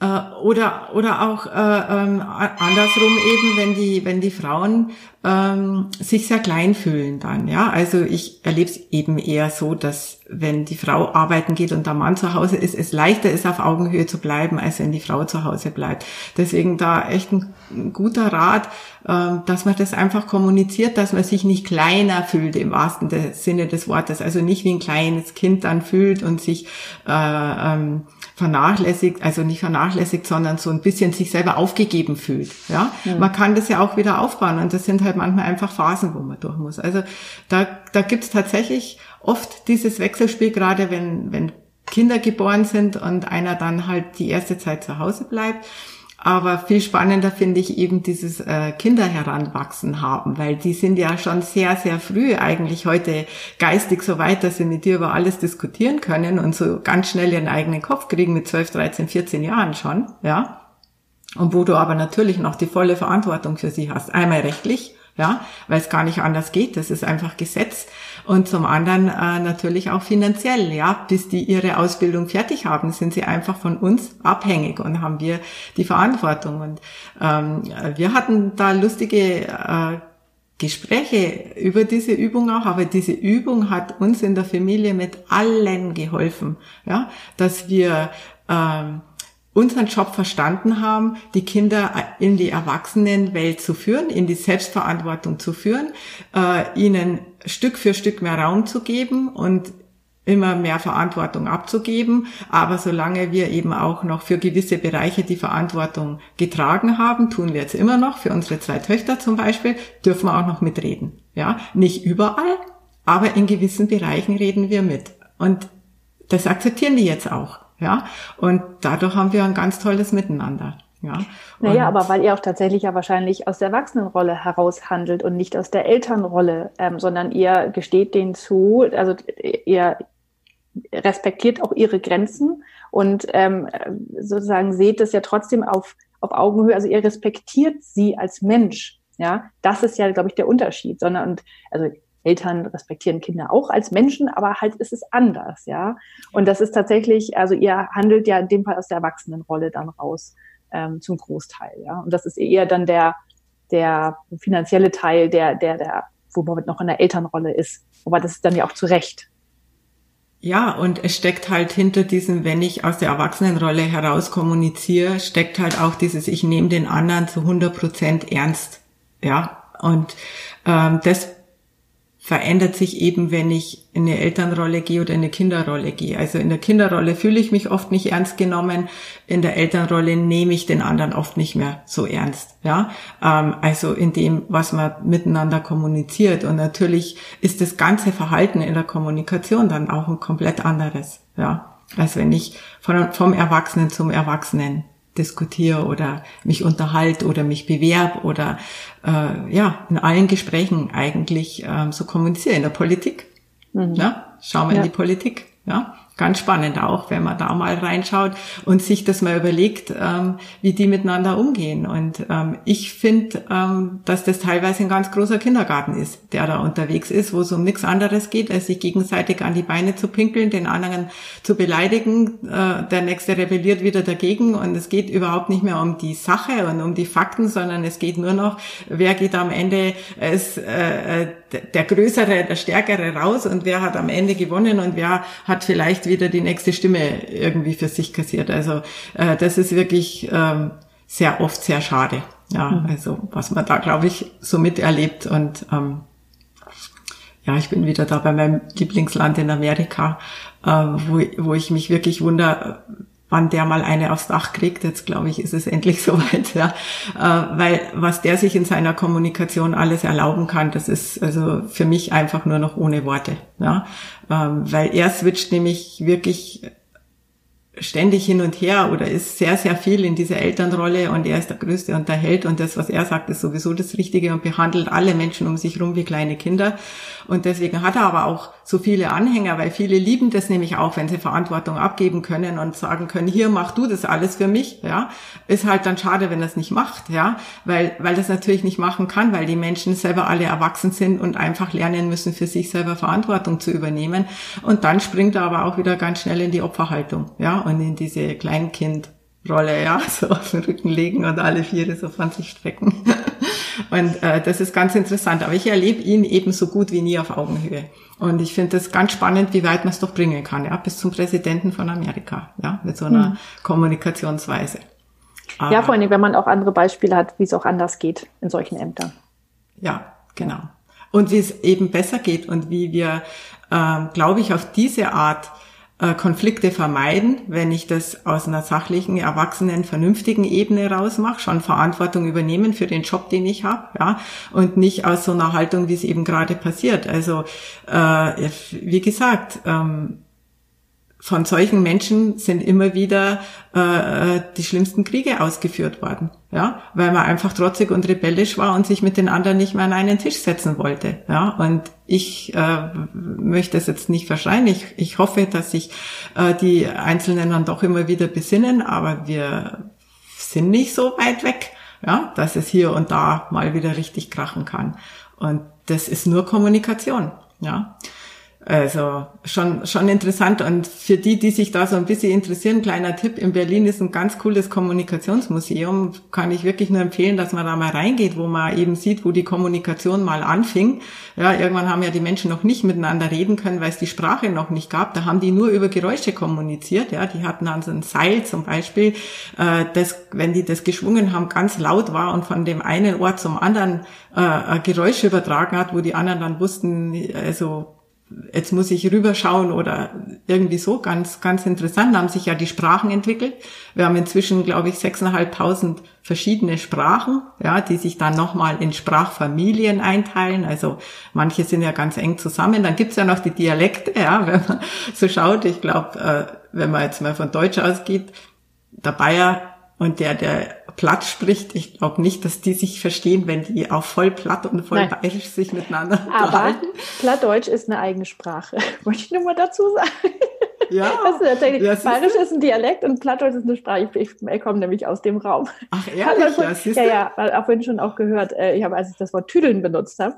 äh, oder oder auch äh, ähm, andersrum eben, wenn die wenn die Frauen ähm, sich sehr klein fühlen dann, ja. Also ich erlebe es eben eher so, dass wenn die Frau arbeiten geht und der Mann zu Hause ist, es leichter ist, auf Augenhöhe zu bleiben, als wenn die Frau zu Hause bleibt. Deswegen da echt ein, ein guter Rat, äh, dass man das einfach kommuniziert, dass man sich nicht kleiner fühlt im wahrsten Sinne des Wortes. Also nicht wie ein kleines Kind dann fühlt und sich äh, ähm, vernachlässigt, also nicht vernachlässigt, sondern so ein bisschen sich selber aufgegeben fühlt. Ja, mhm. man kann das ja auch wieder aufbauen und das sind halt manchmal einfach Phasen, wo man durch muss. Also da, da gibt's tatsächlich oft dieses Wechselspiel, gerade wenn, wenn Kinder geboren sind und einer dann halt die erste Zeit zu Hause bleibt aber viel spannender finde ich eben dieses äh, Kinder heranwachsen haben, weil die sind ja schon sehr, sehr früh eigentlich heute geistig so weit, dass sie mit dir über alles diskutieren können und so ganz schnell ihren eigenen Kopf kriegen mit 12, 13, 14 Jahren schon, ja. Und wo du aber natürlich noch die volle Verantwortung für sie hast. Einmal rechtlich, ja, weil es gar nicht anders geht. Das ist einfach Gesetz. Und zum anderen äh, natürlich auch finanziell, ja, bis die ihre Ausbildung fertig haben, sind sie einfach von uns abhängig und haben wir die Verantwortung. Und ähm, wir hatten da lustige äh, Gespräche über diese Übung auch, aber diese Übung hat uns in der Familie mit allen geholfen, ja, dass wir ähm, unseren Job verstanden haben, die Kinder in die Erwachsenenwelt zu führen, in die Selbstverantwortung zu führen, äh, ihnen Stück für Stück mehr Raum zu geben und immer mehr Verantwortung abzugeben. Aber solange wir eben auch noch für gewisse Bereiche die Verantwortung getragen haben, tun wir jetzt immer noch, für unsere zwei Töchter zum Beispiel, dürfen wir auch noch mitreden. Ja, nicht überall, aber in gewissen Bereichen reden wir mit. Und das akzeptieren die jetzt auch. Ja, und dadurch haben wir ein ganz tolles Miteinander. Ja. Naja, aber weil ihr auch tatsächlich ja wahrscheinlich aus der Erwachsenenrolle heraus handelt und nicht aus der Elternrolle, ähm, sondern ihr gesteht denen zu, also ihr respektiert auch ihre Grenzen und ähm, sozusagen seht es ja trotzdem auf, auf Augenhöhe, also ihr respektiert sie als Mensch. Ja, das ist ja, glaube ich, der Unterschied, sondern und also Eltern respektieren Kinder auch als Menschen, aber halt ist es anders, ja. Und das ist tatsächlich, also ihr handelt ja in dem Fall aus der Erwachsenenrolle dann raus ähm, zum Großteil, ja. Und das ist eher dann der der finanzielle Teil, der der der wo man noch in der Elternrolle ist. Aber das ist dann ja auch zu Recht. ja, und es steckt halt hinter diesem, wenn ich aus der Erwachsenenrolle heraus kommuniziere, steckt halt auch dieses, ich nehme den anderen zu 100 Prozent ernst. Ja, und ähm, das verändert sich eben, wenn ich in eine Elternrolle gehe oder in eine Kinderrolle gehe. Also in der Kinderrolle fühle ich mich oft nicht ernst genommen, in der Elternrolle nehme ich den anderen oft nicht mehr so ernst. Ja, ähm, also in dem, was man miteinander kommuniziert. Und natürlich ist das ganze Verhalten in der Kommunikation dann auch ein komplett anderes. Ja, als wenn ich vom Erwachsenen zum Erwachsenen diskutiere oder mich unterhalte oder mich bewerb oder äh, ja in allen Gesprächen eigentlich ähm, so kommuniziere in der Politik. Mhm. Ja, schauen wir ja. in die Politik. Ja, ganz spannend auch, wenn man da mal reinschaut und sich das mal überlegt, ähm, wie die miteinander umgehen. Und ähm, ich finde, ähm, dass das teilweise ein ganz großer Kindergarten ist, der da unterwegs ist, wo es um nichts anderes geht, als sich gegenseitig an die Beine zu pinkeln, den anderen zu beleidigen. Äh, der nächste rebelliert wieder dagegen und es geht überhaupt nicht mehr um die Sache und um die Fakten, sondern es geht nur noch, wer geht am Ende als äh, der Größere, der Stärkere raus und wer hat am Ende gewonnen und wer hat vielleicht wieder die nächste Stimme irgendwie für sich kassiert. Also äh, das ist wirklich ähm, sehr oft sehr schade. Ja, mhm. also was man da, glaube ich, so miterlebt. Und ähm, ja, ich bin wieder da bei meinem Lieblingsland in Amerika, äh, wo, wo ich mich wirklich wundere, wann der mal eine aufs Dach kriegt. Jetzt glaube ich, ist es (laughs) endlich soweit, ja. Äh, weil was der sich in seiner Kommunikation alles erlauben kann, das ist also für mich einfach nur noch ohne Worte, ja. Ähm, weil er switcht nämlich wirklich ständig hin und her oder ist sehr, sehr viel in dieser Elternrolle und er ist der Größte und der Held und das, was er sagt, ist sowieso das Richtige und behandelt alle Menschen um sich rum wie kleine Kinder. Und deswegen hat er aber auch so viele Anhänger, weil viele lieben das nämlich auch, wenn sie Verantwortung abgeben können und sagen können, hier mach du das alles für mich, ja. Ist halt dann schade, wenn es nicht macht, ja, weil, weil das natürlich nicht machen kann, weil die Menschen selber alle erwachsen sind und einfach lernen müssen, für sich selber Verantwortung zu übernehmen. Und dann springt er aber auch wieder ganz schnell in die Opferhaltung, ja und in diese Kleinkindrolle, ja, (laughs) so auf den Rücken legen und alle Viere so von sich strecken. (laughs) Und äh, das ist ganz interessant. Aber ich erlebe ihn eben so gut wie nie auf Augenhöhe. Und ich finde das ganz spannend, wie weit man es doch bringen kann, ja, bis zum Präsidenten von Amerika, ja, mit so einer mhm. Kommunikationsweise. Aber, ja, vor allem, wenn man auch andere Beispiele hat, wie es auch anders geht in solchen Ämtern. Ja, genau. Und wie es eben besser geht und wie wir, äh, glaube ich, auf diese Art Konflikte vermeiden, wenn ich das aus einer sachlichen, erwachsenen, vernünftigen Ebene rausmache, schon Verantwortung übernehmen für den Job, den ich habe, ja, und nicht aus so einer Haltung, wie es eben gerade passiert. Also äh, wie gesagt, ähm, von solchen Menschen sind immer wieder äh, die schlimmsten Kriege ausgeführt worden, ja, weil man einfach trotzig und rebellisch war und sich mit den anderen nicht mehr an einen Tisch setzen wollte, ja. Und ich äh, möchte es jetzt nicht verschreien. Ich, ich hoffe, dass sich äh, die Einzelnen dann doch immer wieder besinnen, aber wir sind nicht so weit weg, ja, dass es hier und da mal wieder richtig krachen kann. Und das ist nur Kommunikation, ja. Also schon, schon interessant. Und für die, die sich da so ein bisschen interessieren, kleiner Tipp, in Berlin ist ein ganz cooles Kommunikationsmuseum. Kann ich wirklich nur empfehlen, dass man da mal reingeht, wo man eben sieht, wo die Kommunikation mal anfing. Ja, irgendwann haben ja die Menschen noch nicht miteinander reden können, weil es die Sprache noch nicht gab. Da haben die nur über Geräusche kommuniziert. Ja, die hatten dann so ein Seil zum Beispiel, äh, das, wenn die das geschwungen haben, ganz laut war und von dem einen Ort zum anderen äh, Geräusche übertragen hat, wo die anderen dann wussten, also jetzt muss ich rüberschauen oder irgendwie so, ganz, ganz interessant. Da haben sich ja die Sprachen entwickelt. Wir haben inzwischen, glaube ich, 6.500 verschiedene Sprachen, ja, die sich dann nochmal in Sprachfamilien einteilen. Also manche sind ja ganz eng zusammen. Dann gibt's ja noch die Dialekte, ja, (laughs) wenn man so schaut. Ich glaube, äh, wenn man jetzt mal von Deutsch ausgeht, der Bayer und der, der platt spricht, ich glaube nicht, dass die sich verstehen, wenn die auch voll platt und voll Nein. bayerisch sich miteinander (laughs) Aber. Plattdeutsch ist eine eigene Sprache. (laughs) Wollte ich nur mal dazu sagen. Ja. (laughs) Das ist tatsächlich, ja, Bayerisch ist ein Dialekt und Plattdeutsch ist eine Sprache. Ich, ich komme nämlich aus dem Raum. Ach ehrlich? ja, ja, ja, auch vorhin schon auch gehört, äh, ich habe, als ich das Wort Tüdeln benutzt habe,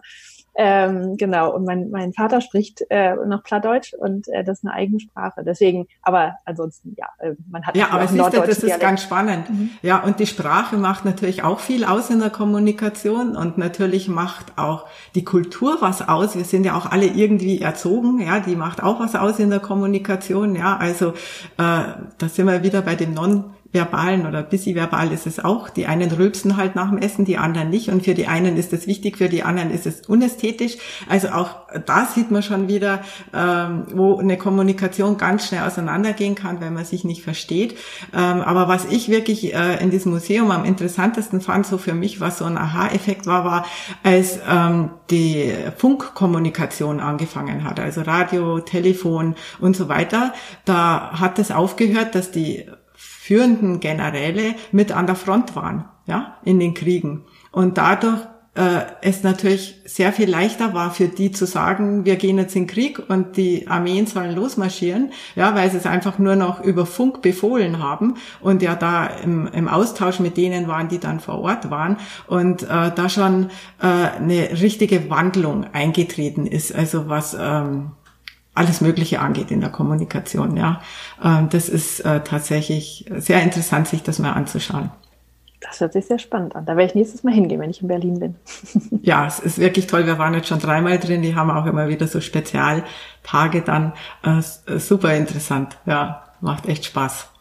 Ähm, genau, und mein, mein Vater spricht äh, noch Plattdeutsch und äh, das ist eine eigene Sprache. Deswegen, aber ansonsten, ja, äh, man hat Ja, aber siehst du, das ist ganz spannend. Mhm. Ja, und die Sprache macht natürlich auch viel aus in der Kommunikation und natürlich macht auch die Kultur was aus. Wir sind ja auch alle irgendwie erzogen, ja, die macht auch was aus in der Kommunikation, ja. Also äh, da sind wir wieder bei dem Non- verbalen oder visiverbal ist es auch. Die einen rülpsen halt nach dem Essen, die anderen nicht. Und für die einen ist es wichtig, für die anderen ist es unästhetisch. Also auch da sieht man schon wieder, ähm, wo eine Kommunikation ganz schnell auseinandergehen kann, wenn man sich nicht versteht. Ähm, aber was ich wirklich äh, in diesem Museum am interessantesten fand, so für mich, was so ein Aha-Effekt war, war, als ähm, die Funkkommunikation angefangen hat, also Radio, Telefon und so weiter. Da hat es aufgehört, dass die führenden Generäle mit an der Front waren, ja, in den Kriegen. Und dadurch äh, es natürlich sehr viel leichter war für die zu sagen, wir gehen jetzt in Krieg und die Armeen sollen losmarschieren, ja, weil sie es einfach nur noch über Funk befohlen haben und ja da im, im Austausch mit denen waren, die dann vor Ort waren und äh, da schon äh, eine richtige Wandlung eingetreten ist, also was ähm, alles Mögliche angeht in der Kommunikation. Ja, ähm, das ist äh, tatsächlich sehr interessant, sich das mal anzuschauen. Das hört sich sehr spannend an. Da werde ich nächstes Mal hingehen, wenn ich in Berlin bin. (laughs) ja, es ist wirklich toll. Wir waren jetzt schon dreimal drin. Die haben auch immer wieder so Spezialtage dann. Äh, super interessant. Ja, macht echt Spaß.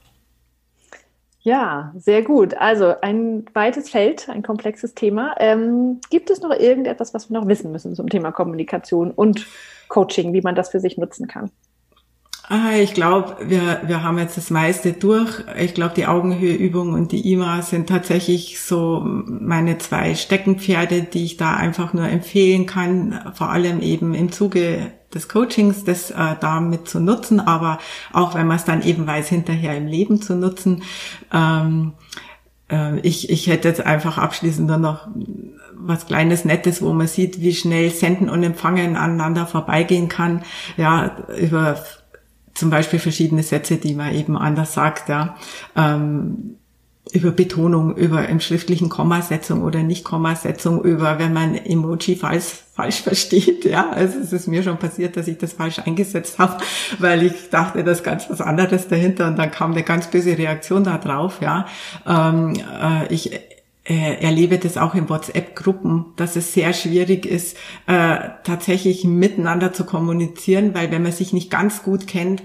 Ja, sehr gut. Also ein weites Feld, ein komplexes Thema. Ähm, gibt es noch irgendetwas, was wir noch wissen müssen zum Thema Kommunikation und Coaching, wie man das für sich nutzen kann? Ah, ich glaube, wir, wir haben jetzt das meiste durch. Ich glaube, die Augenhöheübung und die IMA sind tatsächlich so meine zwei Steckenpferde, die ich da einfach nur empfehlen kann, vor allem eben im Zuge des Coachings, das äh, damit zu nutzen, aber auch wenn man es dann eben weiß, hinterher im Leben zu nutzen. Ähm, äh, ich, ich hätte jetzt einfach abschließend nur noch was Kleines, Nettes, wo man sieht, wie schnell Senden und Empfangen aneinander vorbeigehen kann. Ja, über zum Beispiel verschiedene Sätze, die man eben anders sagt, ja. Ähm, über Betonung, über im schriftlichen Kommasetzung oder nicht Kommasetzung, über wenn man Emoji falsch, falsch versteht. Ja, also es ist mir schon passiert, dass ich das falsch eingesetzt habe, weil ich dachte, das ist ganz was anderes dahinter und dann kam eine ganz böse Reaktion da drauf. Ja, ähm, äh, ich äh, erlebe das auch in WhatsApp-Gruppen, dass es sehr schwierig ist, äh, tatsächlich miteinander zu kommunizieren, weil wenn man sich nicht ganz gut kennt,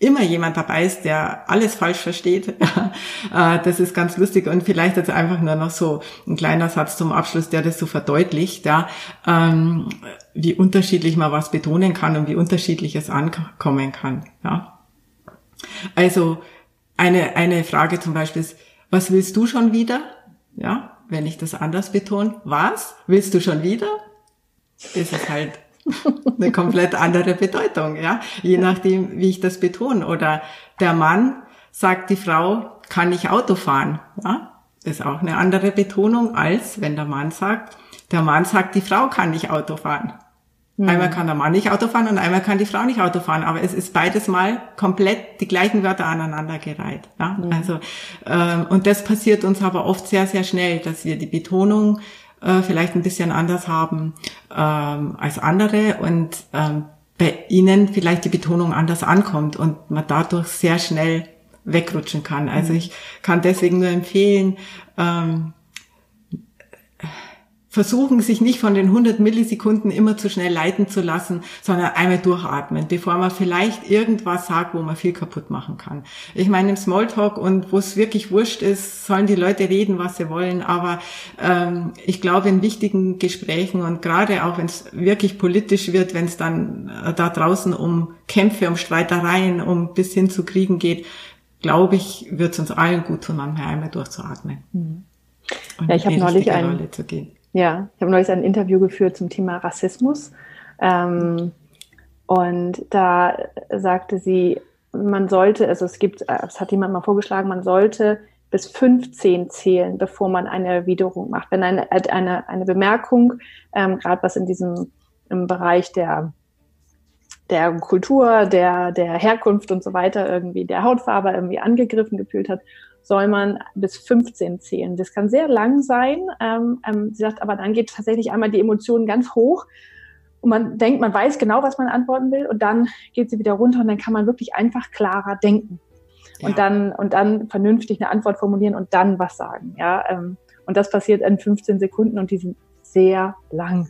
immer jemand dabei ist, der alles falsch versteht. (laughs) äh, das ist ganz lustig und vielleicht jetzt einfach nur noch so ein kleiner Satz zum Abschluss, der das so verdeutlicht, ja, ähm, wie unterschiedlich man was betonen kann und wie unterschiedlich es ankommen kann. Ja. Also eine, eine Frage zum Beispiel ist, was willst du schon wieder? Ja, wenn ich das anders betone, was? Willst du schon wieder? Ist es halt (laughs) eine komplett andere Bedeutung, ja, je nachdem, wie ich das betone. Oder der Mann sagt die Frau, kann ich Auto fahren, ja, ist auch eine andere Betonung als wenn der Mann sagt, der Mann sagt, die Frau kann nicht Auto fahren. Mhm. Einmal kann der Mann nicht Auto fahren und einmal kann die Frau nicht Auto fahren, aber es ist beides mal komplett die gleichen Wörter aneinandergereiht. Ja? Mhm. Also ähm, und das passiert uns aber oft sehr sehr schnell, dass wir die Betonung äh, vielleicht ein bisschen anders haben ähm, als andere und ähm, bei ihnen vielleicht die Betonung anders ankommt und man dadurch sehr schnell wegrutschen kann. Also mhm. ich kann deswegen nur empfehlen, ähm, versuchen, sich nicht von den 100 Millisekunden immer zu schnell leiten zu lassen, sondern einmal durchatmen, bevor man vielleicht irgendwas sagt, wo man viel kaputt machen kann. Ich meine, im Smalltalk und wo es wirklich wurscht ist, sollen die Leute reden, was sie wollen, aber ähm, ich glaube, in wichtigen Gesprächen und gerade auch, wenn es wirklich politisch wird, wenn es dann äh, da draußen um Kämpfe, um Streitereien, um bis hin zu Kriegen geht, glaube ich, wird es uns allen gut tun, manchmal einmal durchzuatmen. Mhm. ja, ich habe neulich ein, ja, ich habe neulich ein Interview geführt zum Thema Rassismus. Ähm, und da sagte sie, man sollte, also es gibt, es hat jemand mal vorgeschlagen, man sollte bis 15 zählen, bevor man eine Erwiderung macht. Wenn eine, eine, eine Bemerkung, ähm, gerade was in diesem im Bereich der der Kultur, der, der Herkunft und so weiter irgendwie, der Hautfarbe irgendwie angegriffen gefühlt hat, soll man bis 15 zählen. Das kann sehr lang sein. Ähm, ähm, sie sagt, aber dann geht tatsächlich einmal die Emotionen ganz hoch und man denkt, man weiß genau, was man antworten will und dann geht sie wieder runter und dann kann man wirklich einfach klarer denken ja. und dann und dann vernünftig eine Antwort formulieren und dann was sagen. Ja, ähm, und das passiert in 15 Sekunden und die sind sehr lang.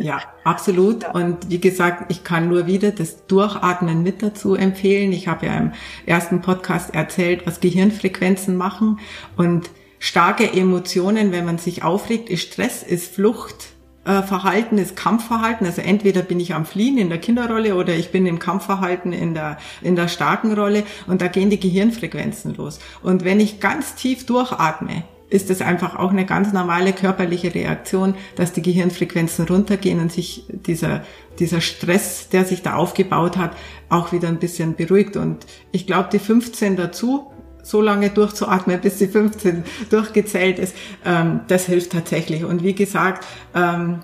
Ja, absolut. Ja. Und wie gesagt, ich kann nur wieder das Durchatmen mit dazu empfehlen. Ich habe ja im ersten Podcast erzählt, was Gehirnfrequenzen machen. Und starke Emotionen, wenn man sich aufregt, ist Stress, ist Flucht, äh, Verhalten ist Kampfverhalten. Also entweder bin ich am Fliehen in der Kinderrolle oder ich bin im Kampfverhalten in der, in der starken Rolle und da gehen die Gehirnfrequenzen los. Und wenn ich ganz tief durchatme, ist es einfach auch eine ganz normale körperliche Reaktion, dass die Gehirnfrequenzen runtergehen und sich dieser, dieser Stress, der sich da aufgebaut hat, auch wieder ein bisschen beruhigt. Und ich glaube, die 15 dazu, so lange durchzuatmen, bis die 15 durchgezählt ist, ähm, das hilft tatsächlich. Und wie gesagt, ähm,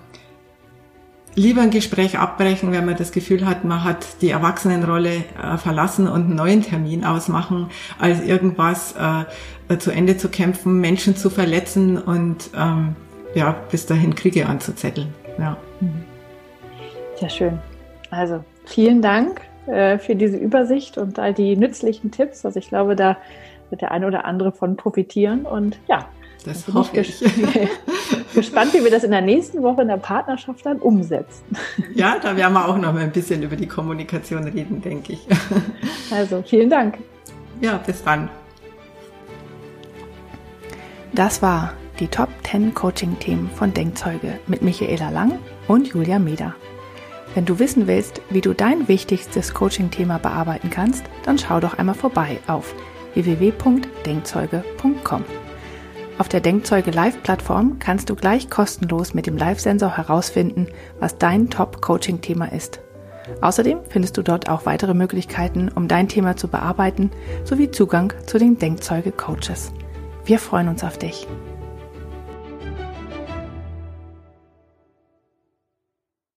lieber ein Gespräch abbrechen, wenn man das Gefühl hat, man hat die Erwachsenenrolle äh, verlassen und einen neuen Termin ausmachen, als irgendwas äh, zu Ende zu kämpfen, Menschen zu verletzen und ähm, ja, bis dahin Kriege anzuzetteln. Ja. Mhm. Sehr schön. Also vielen Dank äh, für diese Übersicht und all die nützlichen Tipps. Also ich glaube, da wird der eine oder andere von profitieren. Und ja, das hoffe ich. (laughs) gespannt, wie wir das in der nächsten Woche in der Partnerschaft dann umsetzen. (laughs) Ja, da werden wir auch noch mal ein bisschen über die Kommunikation reden, denke ich. (laughs) Also, vielen Dank. Ja, bis dann. Das war die Top 10 Coaching-Themen von Denkzeuge mit Michaela Lang und Julia Meder. Wenn du wissen willst, wie du dein wichtigstes Coaching-Thema bearbeiten kannst, dann schau doch einmal vorbei auf www.denkzeuge.com. Auf der Denkzeuge Live-Plattform kannst du gleich kostenlos mit dem Live-Sensor herausfinden, was dein Top-Coaching-Thema ist. Außerdem findest du dort auch weitere Möglichkeiten, um dein Thema zu bearbeiten, sowie Zugang zu den Denkzeuge-Coaches. Wir freuen uns auf dich.